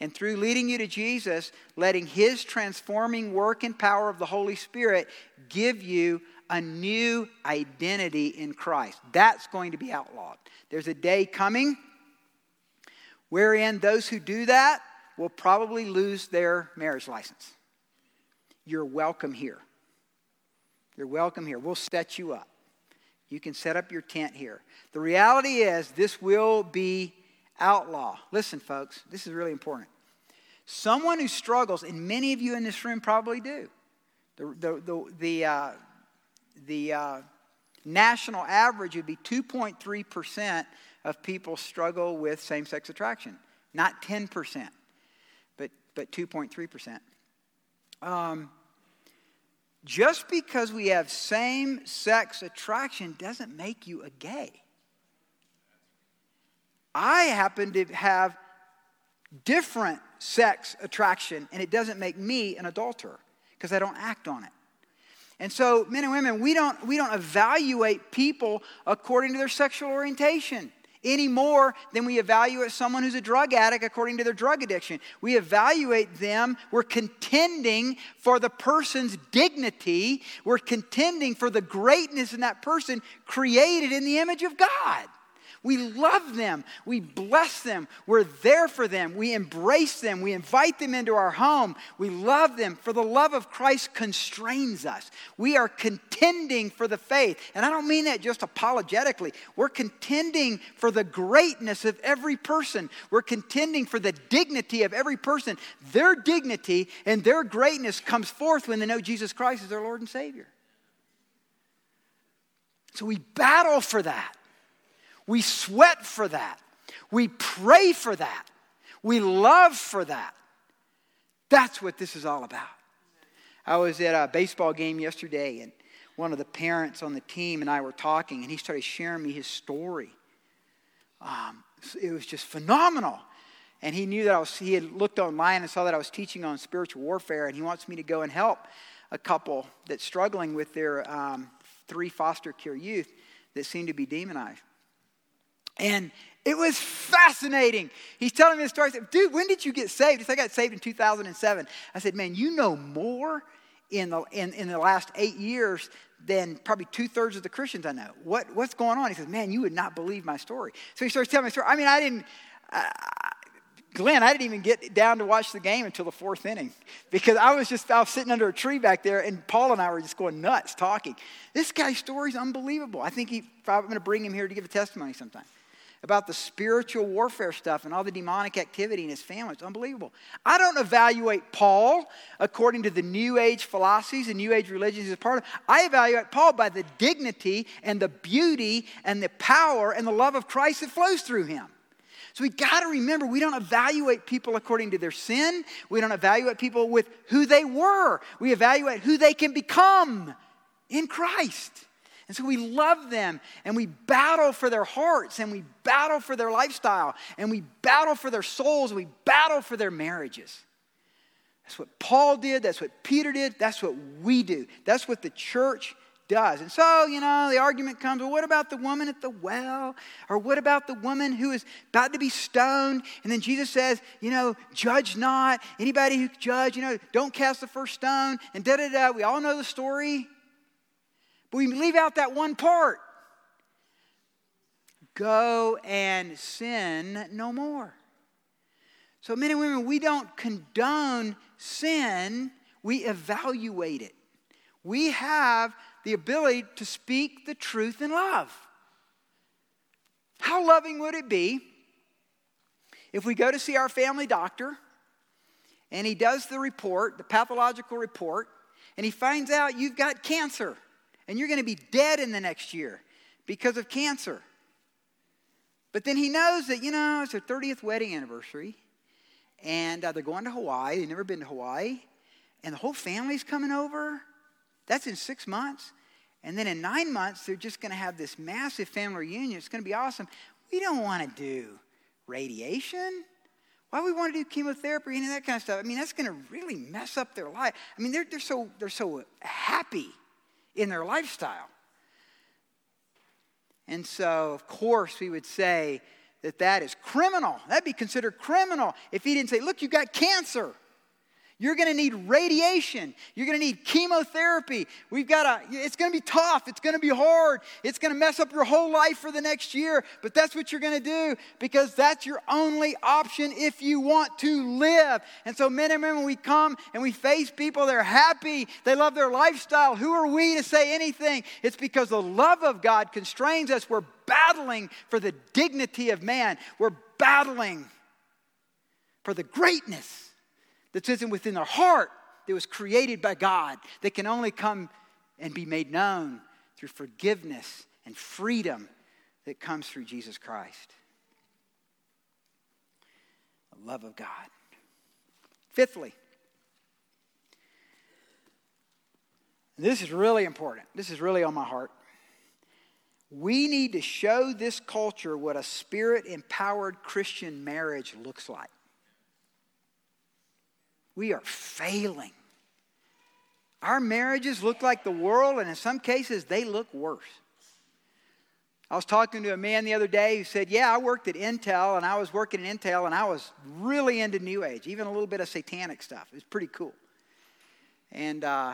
And through leading you to Jesus, letting His transforming work and power of the Holy Spirit give you a new identity in Christ. That's going to be outlawed. There's a day coming wherein those who do that will probably lose their marriage license. You're welcome here. You're welcome here. We'll set you up. You can set up your tent here. The reality is, this will be outlaw. Listen, folks, this is really important. Someone who struggles, and many of you in this room probably do, the, the, the, the, uh, the uh, national average would be 2.3% of people struggle with same sex attraction, not 10%, but, but 2.3%. Um, just because we have same sex attraction doesn't make you a gay. I happen to have different sex attraction, and it doesn't make me an adulterer because I don't act on it. And so, men and women, we don't, we don't evaluate people according to their sexual orientation any more than we evaluate someone who's a drug addict according to their drug addiction. We evaluate them, we're contending for the person's dignity, we're contending for the greatness in that person created in the image of God. We love them. We bless them. We're there for them. We embrace them. We invite them into our home. We love them. For the love of Christ constrains us. We are contending for the faith. And I don't mean that just apologetically. We're contending for the greatness of every person. We're contending for the dignity of every person. Their dignity and their greatness comes forth when they know Jesus Christ is their Lord and Savior. So we battle for that. We sweat for that. We pray for that. We love for that. That's what this is all about. I was at a baseball game yesterday, and one of the parents on the team and I were talking, and he started sharing me his story. Um, it was just phenomenal. And he knew that I was, he had looked online and saw that I was teaching on spiritual warfare, and he wants me to go and help a couple that's struggling with their um, three foster care youth that seem to be demonized. And it was fascinating. He's telling me the story. I said, dude, when did you get saved? He said, I got saved in 2007. I said, man, you know more in the, in, in the last eight years than probably two thirds of the Christians I know. What, what's going on? He says, Man, you would not believe my story. So he starts telling me the story. I mean, I didn't, uh, Glenn, I didn't even get down to watch the game until the fourth inning because I was just, I was sitting under a tree back there and Paul and I were just going nuts talking. This guy's story is unbelievable. I think he, I'm going to bring him here to give a testimony sometime about the spiritual warfare stuff and all the demonic activity in his family. It's unbelievable. I don't evaluate Paul according to the New Age philosophies and New Age religions he's a part of. I evaluate Paul by the dignity and the beauty and the power and the love of Christ that flows through him. So we got to remember we don't evaluate people according to their sin. We don't evaluate people with who they were. We evaluate who they can become in Christ. And so we love them and we battle for their hearts and we battle for their lifestyle and we battle for their souls we battle for their marriages. That's what Paul did. That's what Peter did. That's what we do. That's what the church does. And so, you know, the argument comes well, what about the woman at the well? Or what about the woman who is about to be stoned? And then Jesus says, you know, judge not. Anybody who judge, you know, don't cast the first stone. And da da da. We all know the story. But we leave out that one part go and sin no more. So, men and women, we don't condone sin, we evaluate it. We have the ability to speak the truth in love. How loving would it be if we go to see our family doctor and he does the report, the pathological report, and he finds out you've got cancer? And you're going to be dead in the next year because of cancer. But then he knows that, you know, it's their 30th wedding anniversary, and uh, they're going to Hawaii. They've never been to Hawaii, and the whole family's coming over. That's in six months. And then in nine months, they're just going to have this massive family reunion. It's going to be awesome. We don't want to do radiation. Why we want to do chemotherapy and that kind of stuff? I mean, that's going to really mess up their life. I mean, they're, they're, so, they're so happy in their lifestyle. And so, of course, we would say that that is criminal. That'd be considered criminal if he didn't say, Look, you got cancer. You're going to need radiation. You're going to need chemotherapy. We've got to, it's going to be tough. It's going to be hard. It's going to mess up your whole life for the next year. But that's what you're going to do because that's your only option if you want to live. And so, men and women, we come and we face people, they're happy, they love their lifestyle. Who are we to say anything? It's because the love of God constrains us. We're battling for the dignity of man, we're battling for the greatness that's within our heart that was created by God that can only come and be made known through forgiveness and freedom that comes through Jesus Christ. The love of God. Fifthly, this is really important. This is really on my heart. We need to show this culture what a spirit empowered Christian marriage looks like. We are failing. Our marriages look like the world, and in some cases, they look worse. I was talking to a man the other day who said, Yeah, I worked at Intel, and I was working at Intel, and I was really into New Age, even a little bit of satanic stuff. It was pretty cool. And uh,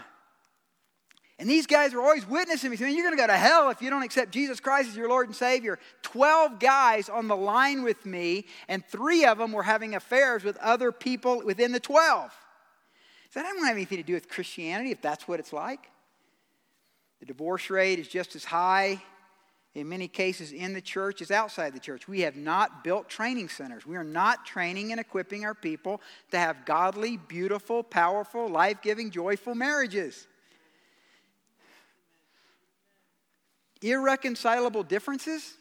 and these guys were always witnessing me saying, You're going to go to hell if you don't accept Jesus Christ as your Lord and Savior. 12 guys on the line with me, and three of them were having affairs with other people within the 12. So that doesn't have anything to do with Christianity if that's what it's like. The divorce rate is just as high in many cases in the church as outside the church. We have not built training centers. We are not training and equipping our people to have godly, beautiful, powerful, life giving, joyful marriages. Irreconcilable differences?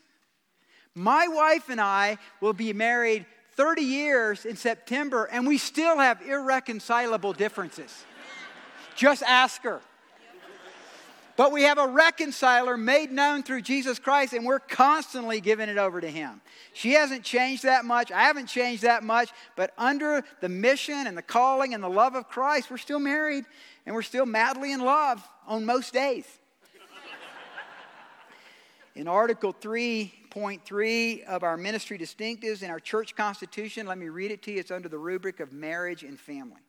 My wife and I will be married 30 years in September, and we still have irreconcilable differences. Just ask her. But we have a reconciler made known through Jesus Christ, and we're constantly giving it over to Him. She hasn't changed that much. I haven't changed that much. But under the mission and the calling and the love of Christ, we're still married and we're still madly in love on most days. In Article 3.3 of our ministry distinctives in our church constitution, let me read it to you. It's under the rubric of marriage and family.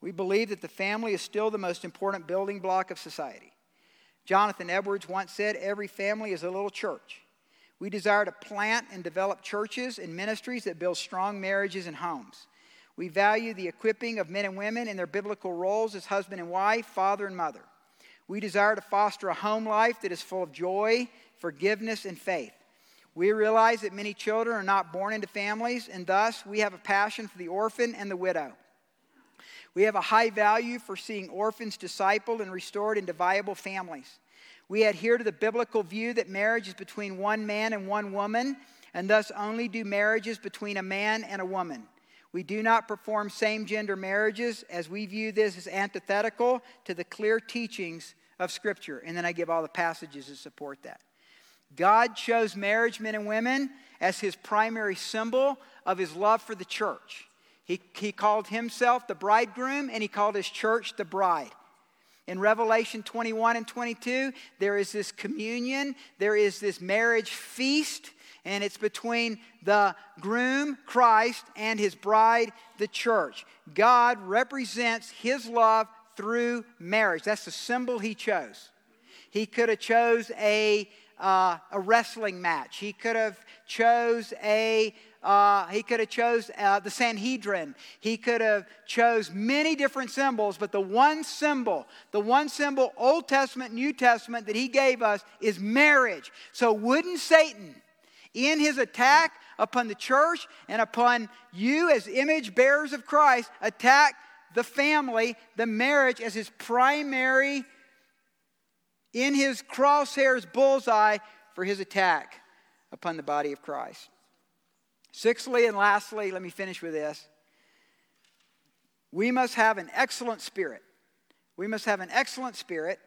We believe that the family is still the most important building block of society. Jonathan Edwards once said, Every family is a little church. We desire to plant and develop churches and ministries that build strong marriages and homes. We value the equipping of men and women in their biblical roles as husband and wife, father and mother. We desire to foster a home life that is full of joy, forgiveness, and faith. We realize that many children are not born into families, and thus we have a passion for the orphan and the widow. We have a high value for seeing orphans discipled and restored into viable families. We adhere to the biblical view that marriage is between one man and one woman, and thus only do marriages between a man and a woman. We do not perform same gender marriages as we view this as antithetical to the clear teachings of Scripture. And then I give all the passages that support that. God chose marriage, men and women, as his primary symbol of his love for the church. He, he called himself the bridegroom and he called his church the bride. In Revelation 21 and 22, there is this communion, there is this marriage feast, and it's between the groom, Christ, and his bride, the church. God represents his love through marriage. That's the symbol he chose. He could have chose a, uh, a wrestling match. He could have chose a uh, he could have chose uh, the Sanhedrin. He could have chose many different symbols, but the one symbol, the one symbol, Old Testament, New Testament, that he gave us is marriage. So wouldn't Satan, in his attack upon the church and upon you as image bearers of Christ, attack the family, the marriage as his primary, in his crosshairs bullseye for his attack upon the body of Christ? Sixthly and lastly, let me finish with this. We must have an excellent spirit. We must have an excellent spirit.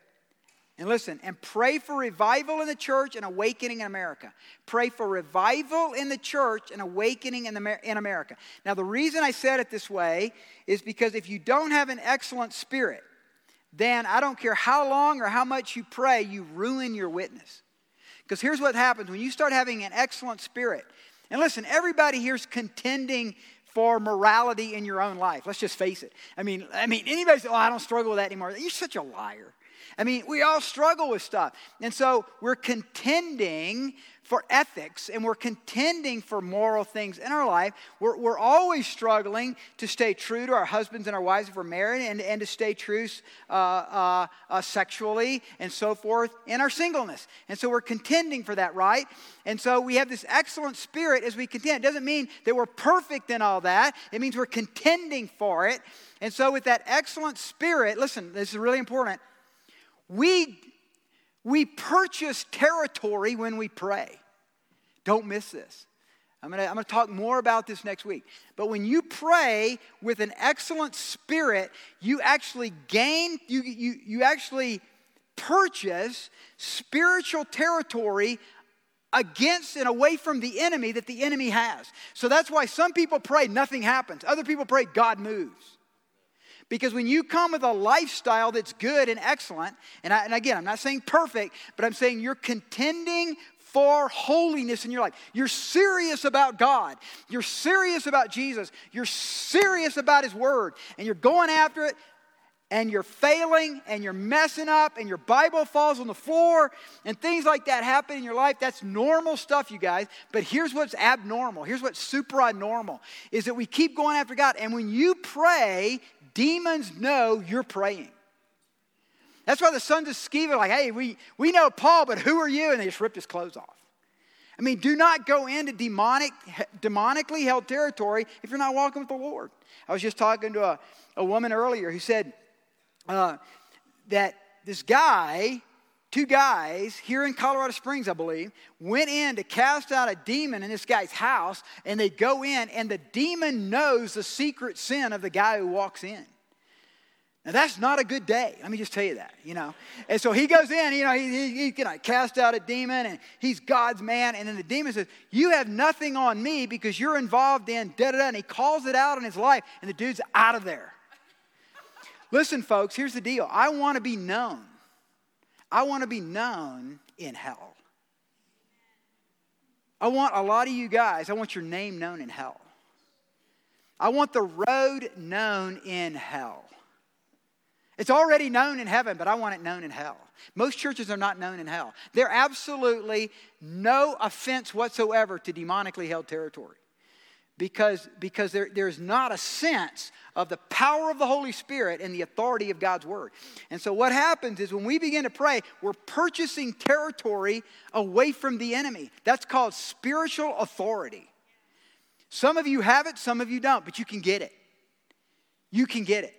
And listen, and pray for revival in the church and awakening in America. Pray for revival in the church and awakening in, the, in America. Now, the reason I said it this way is because if you don't have an excellent spirit, then I don't care how long or how much you pray, you ruin your witness. Because here's what happens when you start having an excellent spirit, and listen, everybody here's contending for morality in your own life. Let's just face it. I mean, I mean, anybody say, "Oh, I don't struggle with that anymore." You're such a liar. I mean, we all struggle with stuff. And so we're contending for ethics and we're contending for moral things in our life. We're, we're always struggling to stay true to our husbands and our wives if we're married and, and to stay true uh, uh, uh, sexually and so forth in our singleness. And so we're contending for that, right? And so we have this excellent spirit as we contend. It doesn't mean that we're perfect in all that, it means we're contending for it. And so, with that excellent spirit, listen, this is really important. We, we purchase territory when we pray. Don't miss this. I'm going to I'm going to talk more about this next week. But when you pray with an excellent spirit, you actually gain, you, you, you actually purchase spiritual territory against and away from the enemy that the enemy has. So that's why some people pray, nothing happens. Other people pray, God moves. Because when you come with a lifestyle that's good and excellent, and, I, and, again, I'm not saying perfect, but I'm saying you're contending for holiness in your life. You're serious about God. You're serious about Jesus. You're serious about His Word. And you're going after it, and you're failing, and you're messing up, and your Bible falls on the floor, and things like that happen in your life. That's normal stuff, you guys. But here's what's abnormal. Here's what's super abnormal is that we keep going after God. And when you pray, demons know you're praying. That's why the sons of Sceva are like, hey, we, we know Paul, but who are you? And they just ripped his clothes off. I mean, do not go into demonic, demonically held territory if you're not walking with the Lord. I was just talking to a, a woman earlier who said uh, that this guy, two guys here in Colorado Springs, I believe, went in to cast out a demon in this guy's house, and they go in, and the demon knows the secret sin of the guy who walks in. Now that's not a good day. Let me just tell you that, you know. And so he goes in, you know, he, he, he can cast out a demon and he's God's man. And then the demon says, You have nothing on me because you're involved in da da da. And he calls it out in his life, and the dude's out of there. Listen, folks, here's the deal. I want to be known. I want to be known in hell. I want a lot of you guys, I want your name known in hell. I want the road known in hell. It's already known in heaven, but I want it known in hell. Most churches are not known in hell. They're absolutely no offense whatsoever to demonically held territory because, because there, there's not a sense of the power of the Holy Spirit and the authority of God's Word. And so, what happens is when we begin to pray, we're purchasing territory away from the enemy. That's called spiritual authority. Some of you have it, some of you don't, but you can get it. You can get it,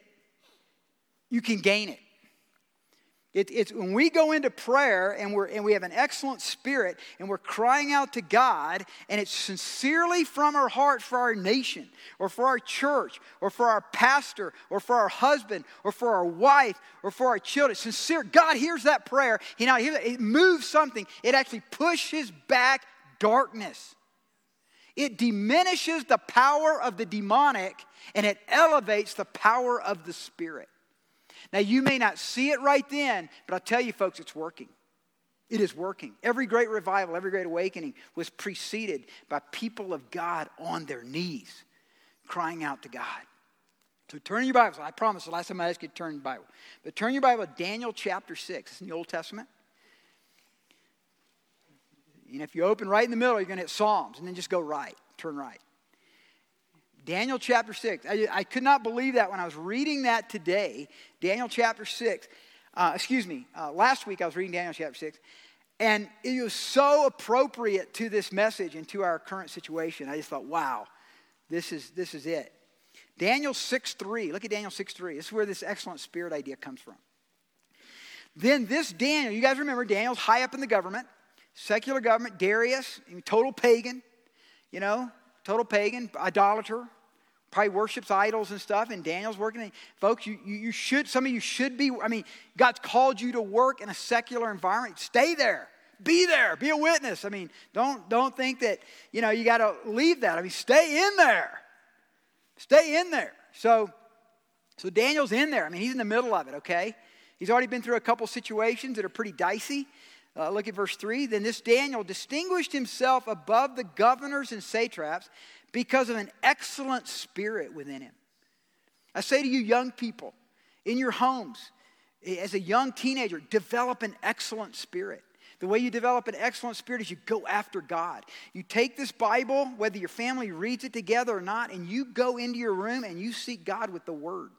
you can gain it. It, it's when we go into prayer and, we're, and we have an excellent spirit and we're crying out to God and it's sincerely from our heart for our nation or for our church or for our pastor or for our husband or for our wife or for our children. Sincere, God hears that prayer. He now hears it moves something. It actually pushes back darkness. It diminishes the power of the demonic and it elevates the power of the spirit. Now, you may not see it right then, but I'll tell you, folks, it's working. It is working. Every great revival, every great awakening was preceded by people of God on their knees crying out to God. So turn your Bibles. I promise the last time I asked you to turn your Bible. But turn your Bible to Daniel chapter 6. It's in the Old Testament. And if you open right in the middle, you're going to hit Psalms, and then just go right. Turn right. Daniel chapter 6. I, I, could not believe that when I was reading that today. Daniel chapter 6. Uh, excuse me, uh, last week I was reading Daniel chapter 6. And it was so appropriate to this message and to our current situation. I just thought, wow, this is, this is it. Daniel 6 3. Look at Daniel 6 3. This is where this excellent spirit idea comes from. Then this Daniel, you guys remember Daniel's high up in the government, secular government, Darius, total pagan, you know, total pagan, idolater, probably worships idols and stuff, and Daniel's working. Folks, you, you, you should, some of you should be, I mean, God's called you to work in a secular environment. Stay there. Be there. Be a witness. I mean, don't, don't think that, you know, you got to leave that. I mean, stay in there. Stay in there. So, so Daniel's in there. I mean, he's in the middle of it, okay? He's already been through a couple situations that are pretty dicey. Uh, look at verse 3. Then this Daniel distinguished himself above the governors and satraps because of an excellent spirit within him. I say to you, young people, in your homes, as a young teenager, develop an excellent spirit. The way you develop an excellent spirit is you go after God. You take this Bible, whether your family reads it together or not, and you go into your room and you seek God with the Word.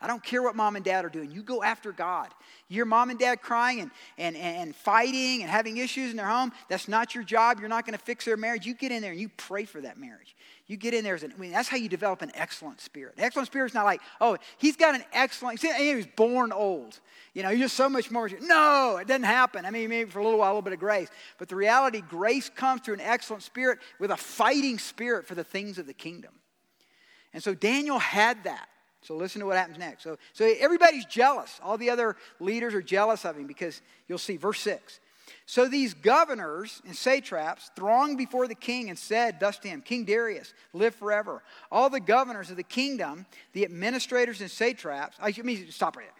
I don't care what mom and dad are doing. You go after God. Your mom and dad crying and, and, and fighting and having issues in their home. That's not your job. You're not going to fix their marriage. You get in there and you pray for that marriage. You get in there. As an, I mean, that's how you develop an excellent spirit. An excellent spirit is not like, oh, he's got an excellent, see, he was born old. You know, you're just so much more. No, it doesn't happen. I mean, maybe for a little while, a little bit of grace. But the reality, grace comes through an excellent spirit with a fighting spirit for the things of the kingdom. And so Daniel had that. So listen to what happens next. So, so everybody's jealous. All the other leaders are jealous of him because you'll see, verse 6. So these governors and satraps thronged before the king and said thus to him, King Darius, live forever. All the governors of the kingdom, the administrators and satraps, I mean, stop right there.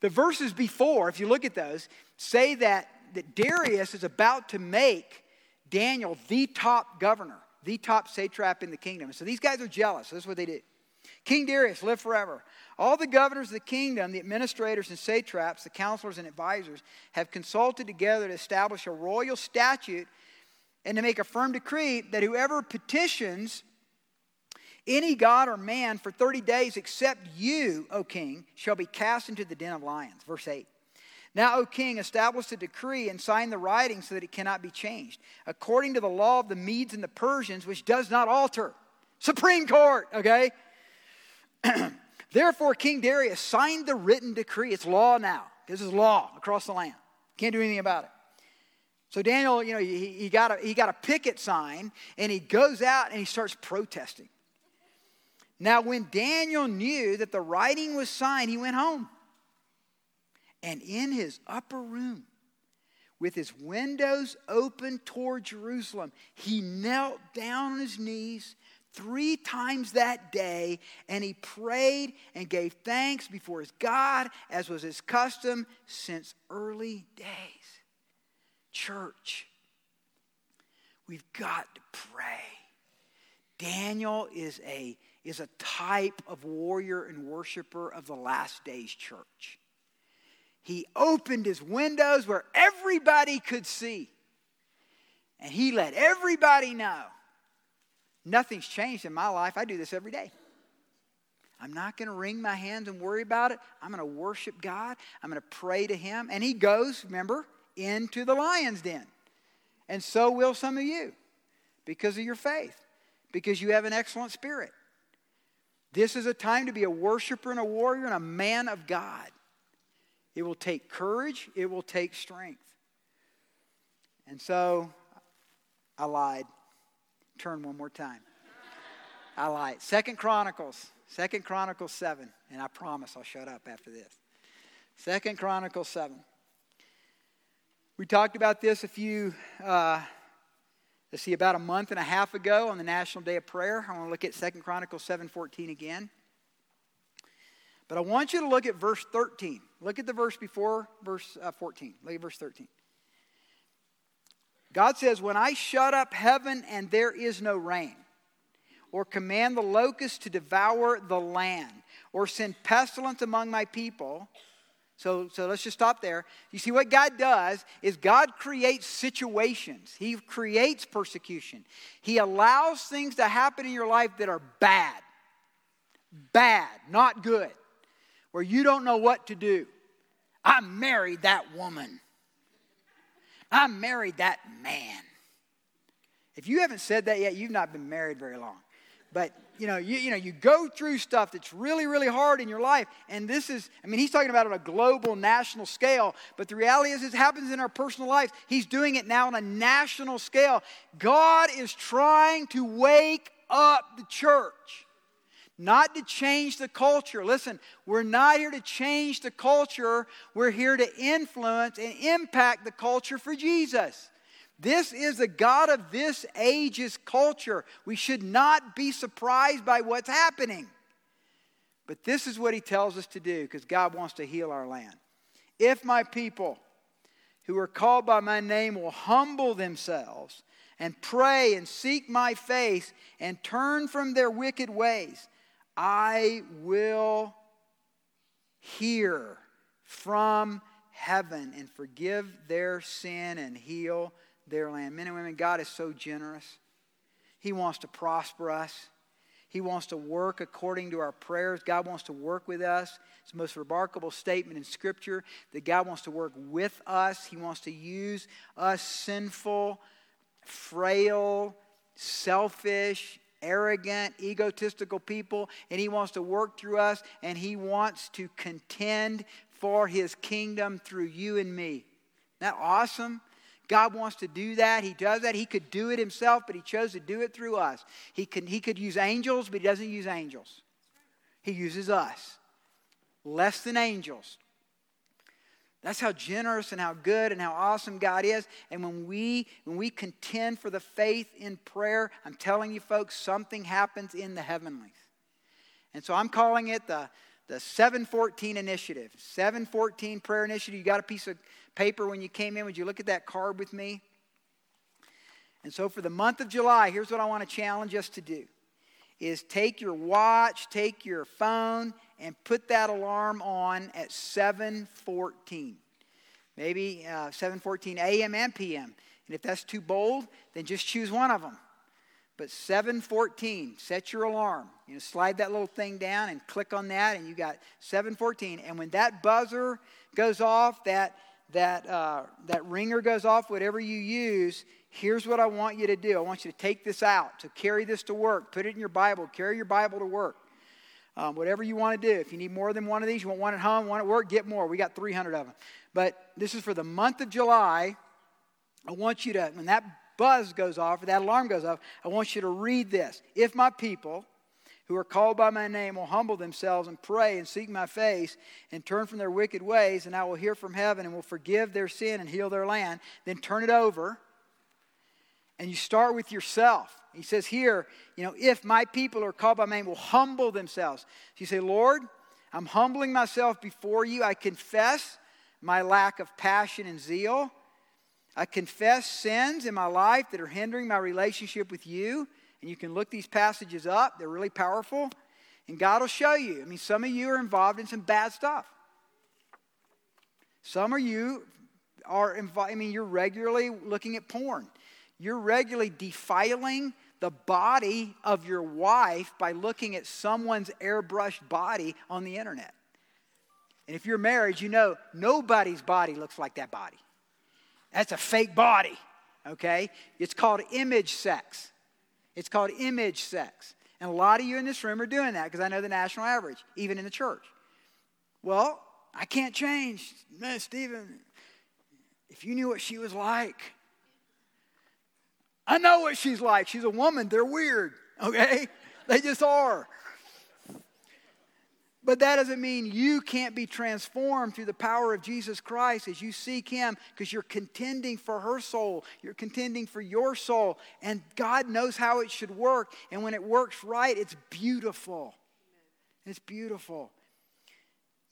The verses before, if you look at those, say that, that Darius is about to make Daniel the top governor, the top satrap in the kingdom. So these guys are jealous. So this is what they did. King Darius, live forever. All the governors of the kingdom, the administrators and satraps, the counselors and advisors, have consulted together to establish a royal statute and to make a firm decree that whoever petitions any god or man for 30 days except you, O king, shall be cast into the den of lions. Verse 8. Now, O king, establish a decree and sign the writing so that it cannot be changed, according to the law of the Medes and the Persians, which does not alter. Supreme Court, okay? Therefore, King Darius signed the written decree. It's law now. This is law across the land. Can't do anything about it. So Daniel, you know, he, he, got a, he got a picket sign and he goes out and he starts protesting. Now, when Daniel knew that the writing was signed, he went home. And in his upper room, with his windows open toward Jerusalem, he knelt down on his knees three times that day, and he prayed and gave thanks before his God, as was his custom since early days. Church, we've got to pray. Daniel is a, is a type of warrior and worshiper of the last days church. He opened his windows where everybody could see. And he let everybody know. Nothing's changed in my life. I do this every day. I'm not going to wring my hands and worry about it. I'm going to worship God. I'm going to pray to Him. And He goes, remember, into the lion's den. And so will some of you because of your faith, because you have an excellent spirit. This is a time to be a worshiper and a warrior and a man of God. It will take courage, it will take strength. And so I lied. Turn one more time. I lied. Second Chronicles, Second Chronicles 7. And I promise I'll shut up after this. Second Chronicles 7. We talked about this a few, uh, let's see, about a month and a half ago on the National Day of Prayer. I want to look at Second Chronicles 7.14 again. But I want you to look at verse 13. Look at the verse before verse uh, 14. Look at verse 13. God says, When I shut up heaven and there is no rain, or command the locusts to devour the land, or send pestilence among my people. So, so let's just stop there. You see, what God does is God creates situations, He creates persecution. He allows things to happen in your life that are bad, bad, not good, where you don't know what to do. I married that woman. I married that man. If you haven't said that yet, you've not been married very long. But you know, you, you know, you go through stuff that's really, really hard in your life. And this is, I mean, he's talking about on a global, national scale. But the reality is, it happens in our personal lives. He's doing it now on a national scale. God is trying to wake up the church not to change the culture. Listen, we're not here to change the culture, we're here to influence and impact the culture for Jesus. This is the God of this age's culture. We should not be surprised by what's happening. But this is what he tells us to do because God wants to heal our land. If my people who are called by my name will humble themselves and pray and seek my face and turn from their wicked ways, I will hear from heaven and forgive their sin and heal their land. Men and women, God is so generous. He wants to prosper us. He wants to work according to our prayers. God wants to work with us. It's the most remarkable statement in Scripture that God wants to work with us. He wants to use us sinful, frail, selfish, arrogant, egotistical people, and He wants to work through us, and He wants to contend for His kingdom through you and me. Isn't that awesome? God wants to do that. He does that. He could do it himself, but he chose to do it through us. He could, he could use angels, but he doesn't use angels. He uses us. Less than angels. That's how generous and how good and how awesome God is. And when we when we contend for the faith in prayer, I'm telling you folks, something happens in the heavenlies. And so I'm calling it the the 714 initiative. 714 prayer initiative. You got a piece of paper when you came in. Would you look at that card with me? And so for the month of July, here's what I want to challenge us to do is take your watch, take your phone, and put that alarm on at 7:14. Maybe uh, 7:14 a.m. and p.m. And if that's too bold, then just choose one of them. But 7:14, set your alarm. You know, slide that little thing down and click on that, and you got 7:14. And when that buzzer goes off, that that uh, that ringer goes off, whatever you use, here's what I want you to do. I want you to take this out, to carry this to work, put it in your Bible, carry your Bible to work. Um, whatever you want to do. If you need more than one of these, you want one at home, one at work, get more. We got 300 of them. But this is for the month of July. I want you to, when that buzz goes off or that alarm goes off, I want you to read this. If my people, who are called by my name will humble themselves and pray and seek my face and turn from their wicked ways, and I will hear from heaven and will forgive their sin and heal their land. Then turn it over and you start with yourself. He says here, you know, if my people are called by name will humble themselves. So you say, Lord, I'm humbling myself before you. I confess my lack of passion and zeal. I confess sins in my life that are hindering my relationship with you. And you can look these passages up, they're really powerful. And God will show you. I mean, some of you are involved in some bad stuff. Some of you are, involved, I mean, you're regularly looking at porn. You're regularly defiling the body of your wife by looking at someone's airbrushed body on the internet. And if you're married, you know nobody's body looks like that body. That's a fake body, okay? It's called image sex. It's called image sex. And a lot of you in this room are doing that because I know the national average, even in the church. Well, I can't change. Man, Stephen, if you knew what she was like, I know what she's like. She's a woman. They're weird, okay? They just are. But that doesn't mean you can't be transformed through the power of Jesus Christ as you seek Him because you're contending for her soul. You're contending for your soul. And God knows how it should work. And when it works right, it's beautiful. It's beautiful.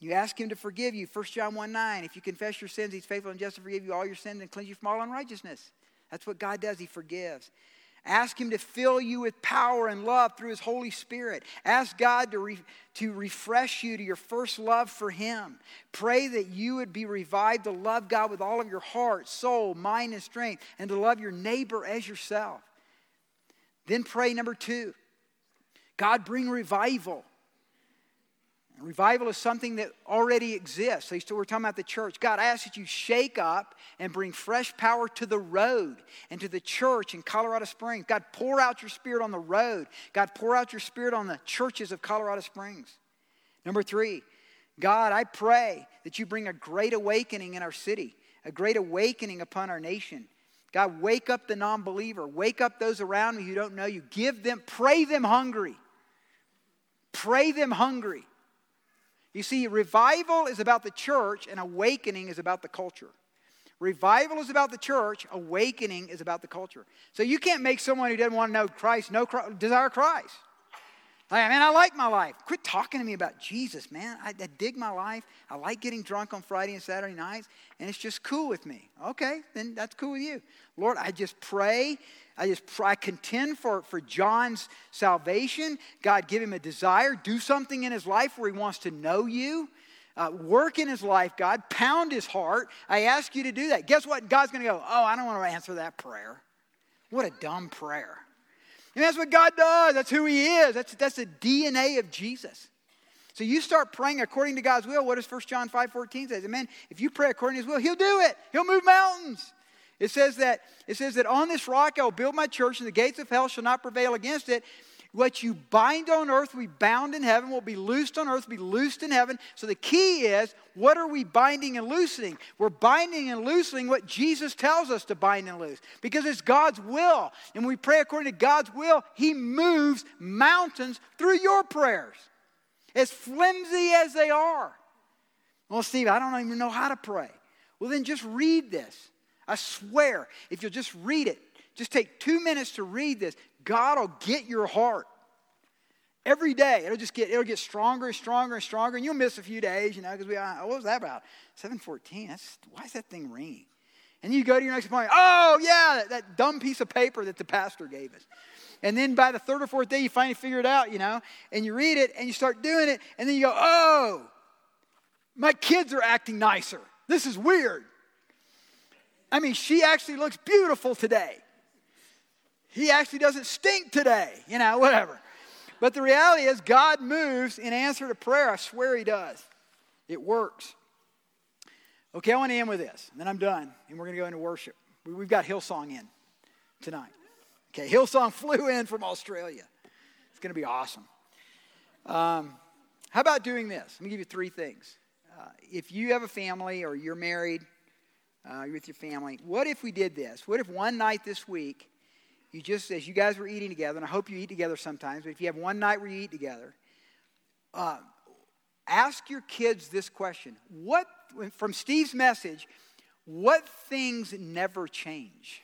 You ask Him to forgive you. 1 John 1 9. If you confess your sins, He's faithful and just to forgive you all your sins and cleanse you from all unrighteousness. That's what God does. He forgives. Ask Him to fill you with power and love through His Holy Spirit. Ask God to, re- to refresh you to your first love for Him. Pray that you would be revived to love God with all of your heart, soul, mind, and strength, and to love your neighbor as yourself. Then pray, number two, God, bring revival Revival is something that already exists. We're talking about the church. God, I ask that you shake up and bring fresh power to the road and to the church in Colorado Springs. God, pour out your spirit on the road. God, pour out your spirit on the churches of Colorado Springs. Number three, God, I pray that you bring a great awakening in our city, a great awakening upon our nation. God, wake up the non believer, wake up those around me who don't know you. Give them, pray them hungry. Pray them hungry. You see, revival is about the church, and awakening is about the culture. Revival is about the church, awakening is about the culture. So you can't make someone who doesn't want to know Christ know desire Christ. Like, man, I like my life. Quit talking to me about Jesus, man. I, I, dig my life. I like getting drunk on Friday and Saturday nights, and it's just cool with me. Okay, then that's cool with you. Lord, I just pray. I just I contend for, for John's salvation. God, give him a desire. Do something in his life where he wants to know you. Uh, work in his life, God. Pound his heart. I ask you to do that. Guess what? God's going to go, oh, I don't want to answer that prayer. What a dumb prayer. And that's what God does. That's who He is. That's, that's the DNA of Jesus. So you start praying according to God's will. What does 1 John 5 14 say? Man, if you pray according to His will, He'll do it. He'll move mountains. It says that it says that on this rock I will build my church, and the gates of hell shall not prevail against it. What you bind on earth will be bound in heaven, will be loosed on earth, be loosed in heaven. So the key is what are we binding and loosening? We're binding and loosening what Jesus tells us to bind and loose because it's God's will. And when we pray according to God's will, He moves mountains through your prayers, as flimsy as they are. Well, Steve, I don't even know how to pray. Well, then just read this. I swear, if you'll just read it, just take two minutes to read this. God will get your heart. Every day, it'll just get, it'll get stronger and stronger and stronger, and you'll miss a few days, you know, because we, uh, what was that about? 714, that's, why is that thing ringing? And you go to your next point, oh, yeah, that, that dumb piece of paper that the pastor gave us. And then by the third or fourth day, you finally figure it out, you know, and you read it and you start doing it, and then you go, oh, my kids are acting nicer. This is weird. I mean, she actually looks beautiful today he actually doesn't stink today, you know, whatever. But the reality is, God moves in answer to prayer. I swear He does. It works. Okay, I want to end with this, and then I'm done, and we're going to go into worship. We've got Hillsong in tonight. Okay, Hillsong flew in from Australia. It's going to be awesome. Um, how about doing this? Let me give you three things. Uh, if you have a family or you're married, uh, you're with your family, what if we did this? What if one night this week you just, as you guys were eating together, and I hope you eat together sometimes, but if you have one night where you eat together, uh, ask your kids this question. What, from Steve's message, what things never change?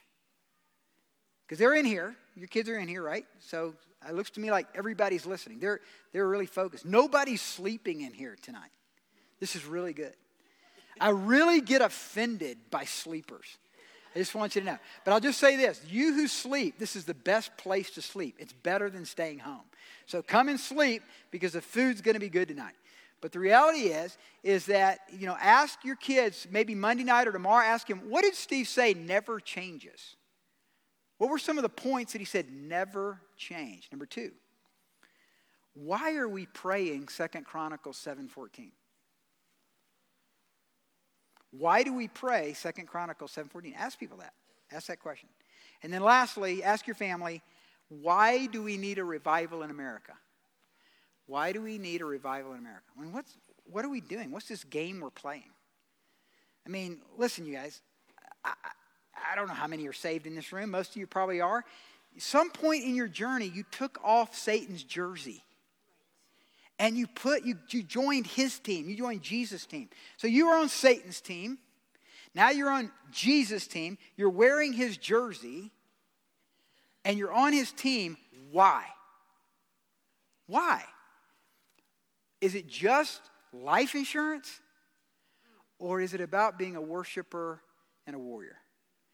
Because they're in here. Your kids are in here, right? So it looks to me like everybody's listening. They're, they're really focused. Nobody's sleeping in here tonight. This is really good. I really get offended by sleepers. I just want you to know. But I'll just say this you who sleep, this is the best place to sleep. It's better than staying home. So come and sleep because the food's going to be good tonight. But the reality is, is that, you know, ask your kids, maybe Monday night or tomorrow, ask him, what did Steve say never changes? What were some of the points that he said never change? Number two, why are we praying Second Chronicles 7.14? Why do we pray Second Chronicles 7.14? Ask people that. Ask that question. And then lastly, ask your family, why do we need a revival in America? Why do we need a revival in America? I mean, what's, what are we doing? What's this game we're playing? I mean, listen, you guys, I, I don't know how many are saved in this room. Most of you probably are. Some point in your journey, you took off Satan's jersey and you put you, you joined his team. You joined jesus team. So you were on satan's team. Now you're on jesus team. You're wearing his jersey and you're on his team. Why? Why? Is it just life insurance? Or is it about being a worshiper and a warrior?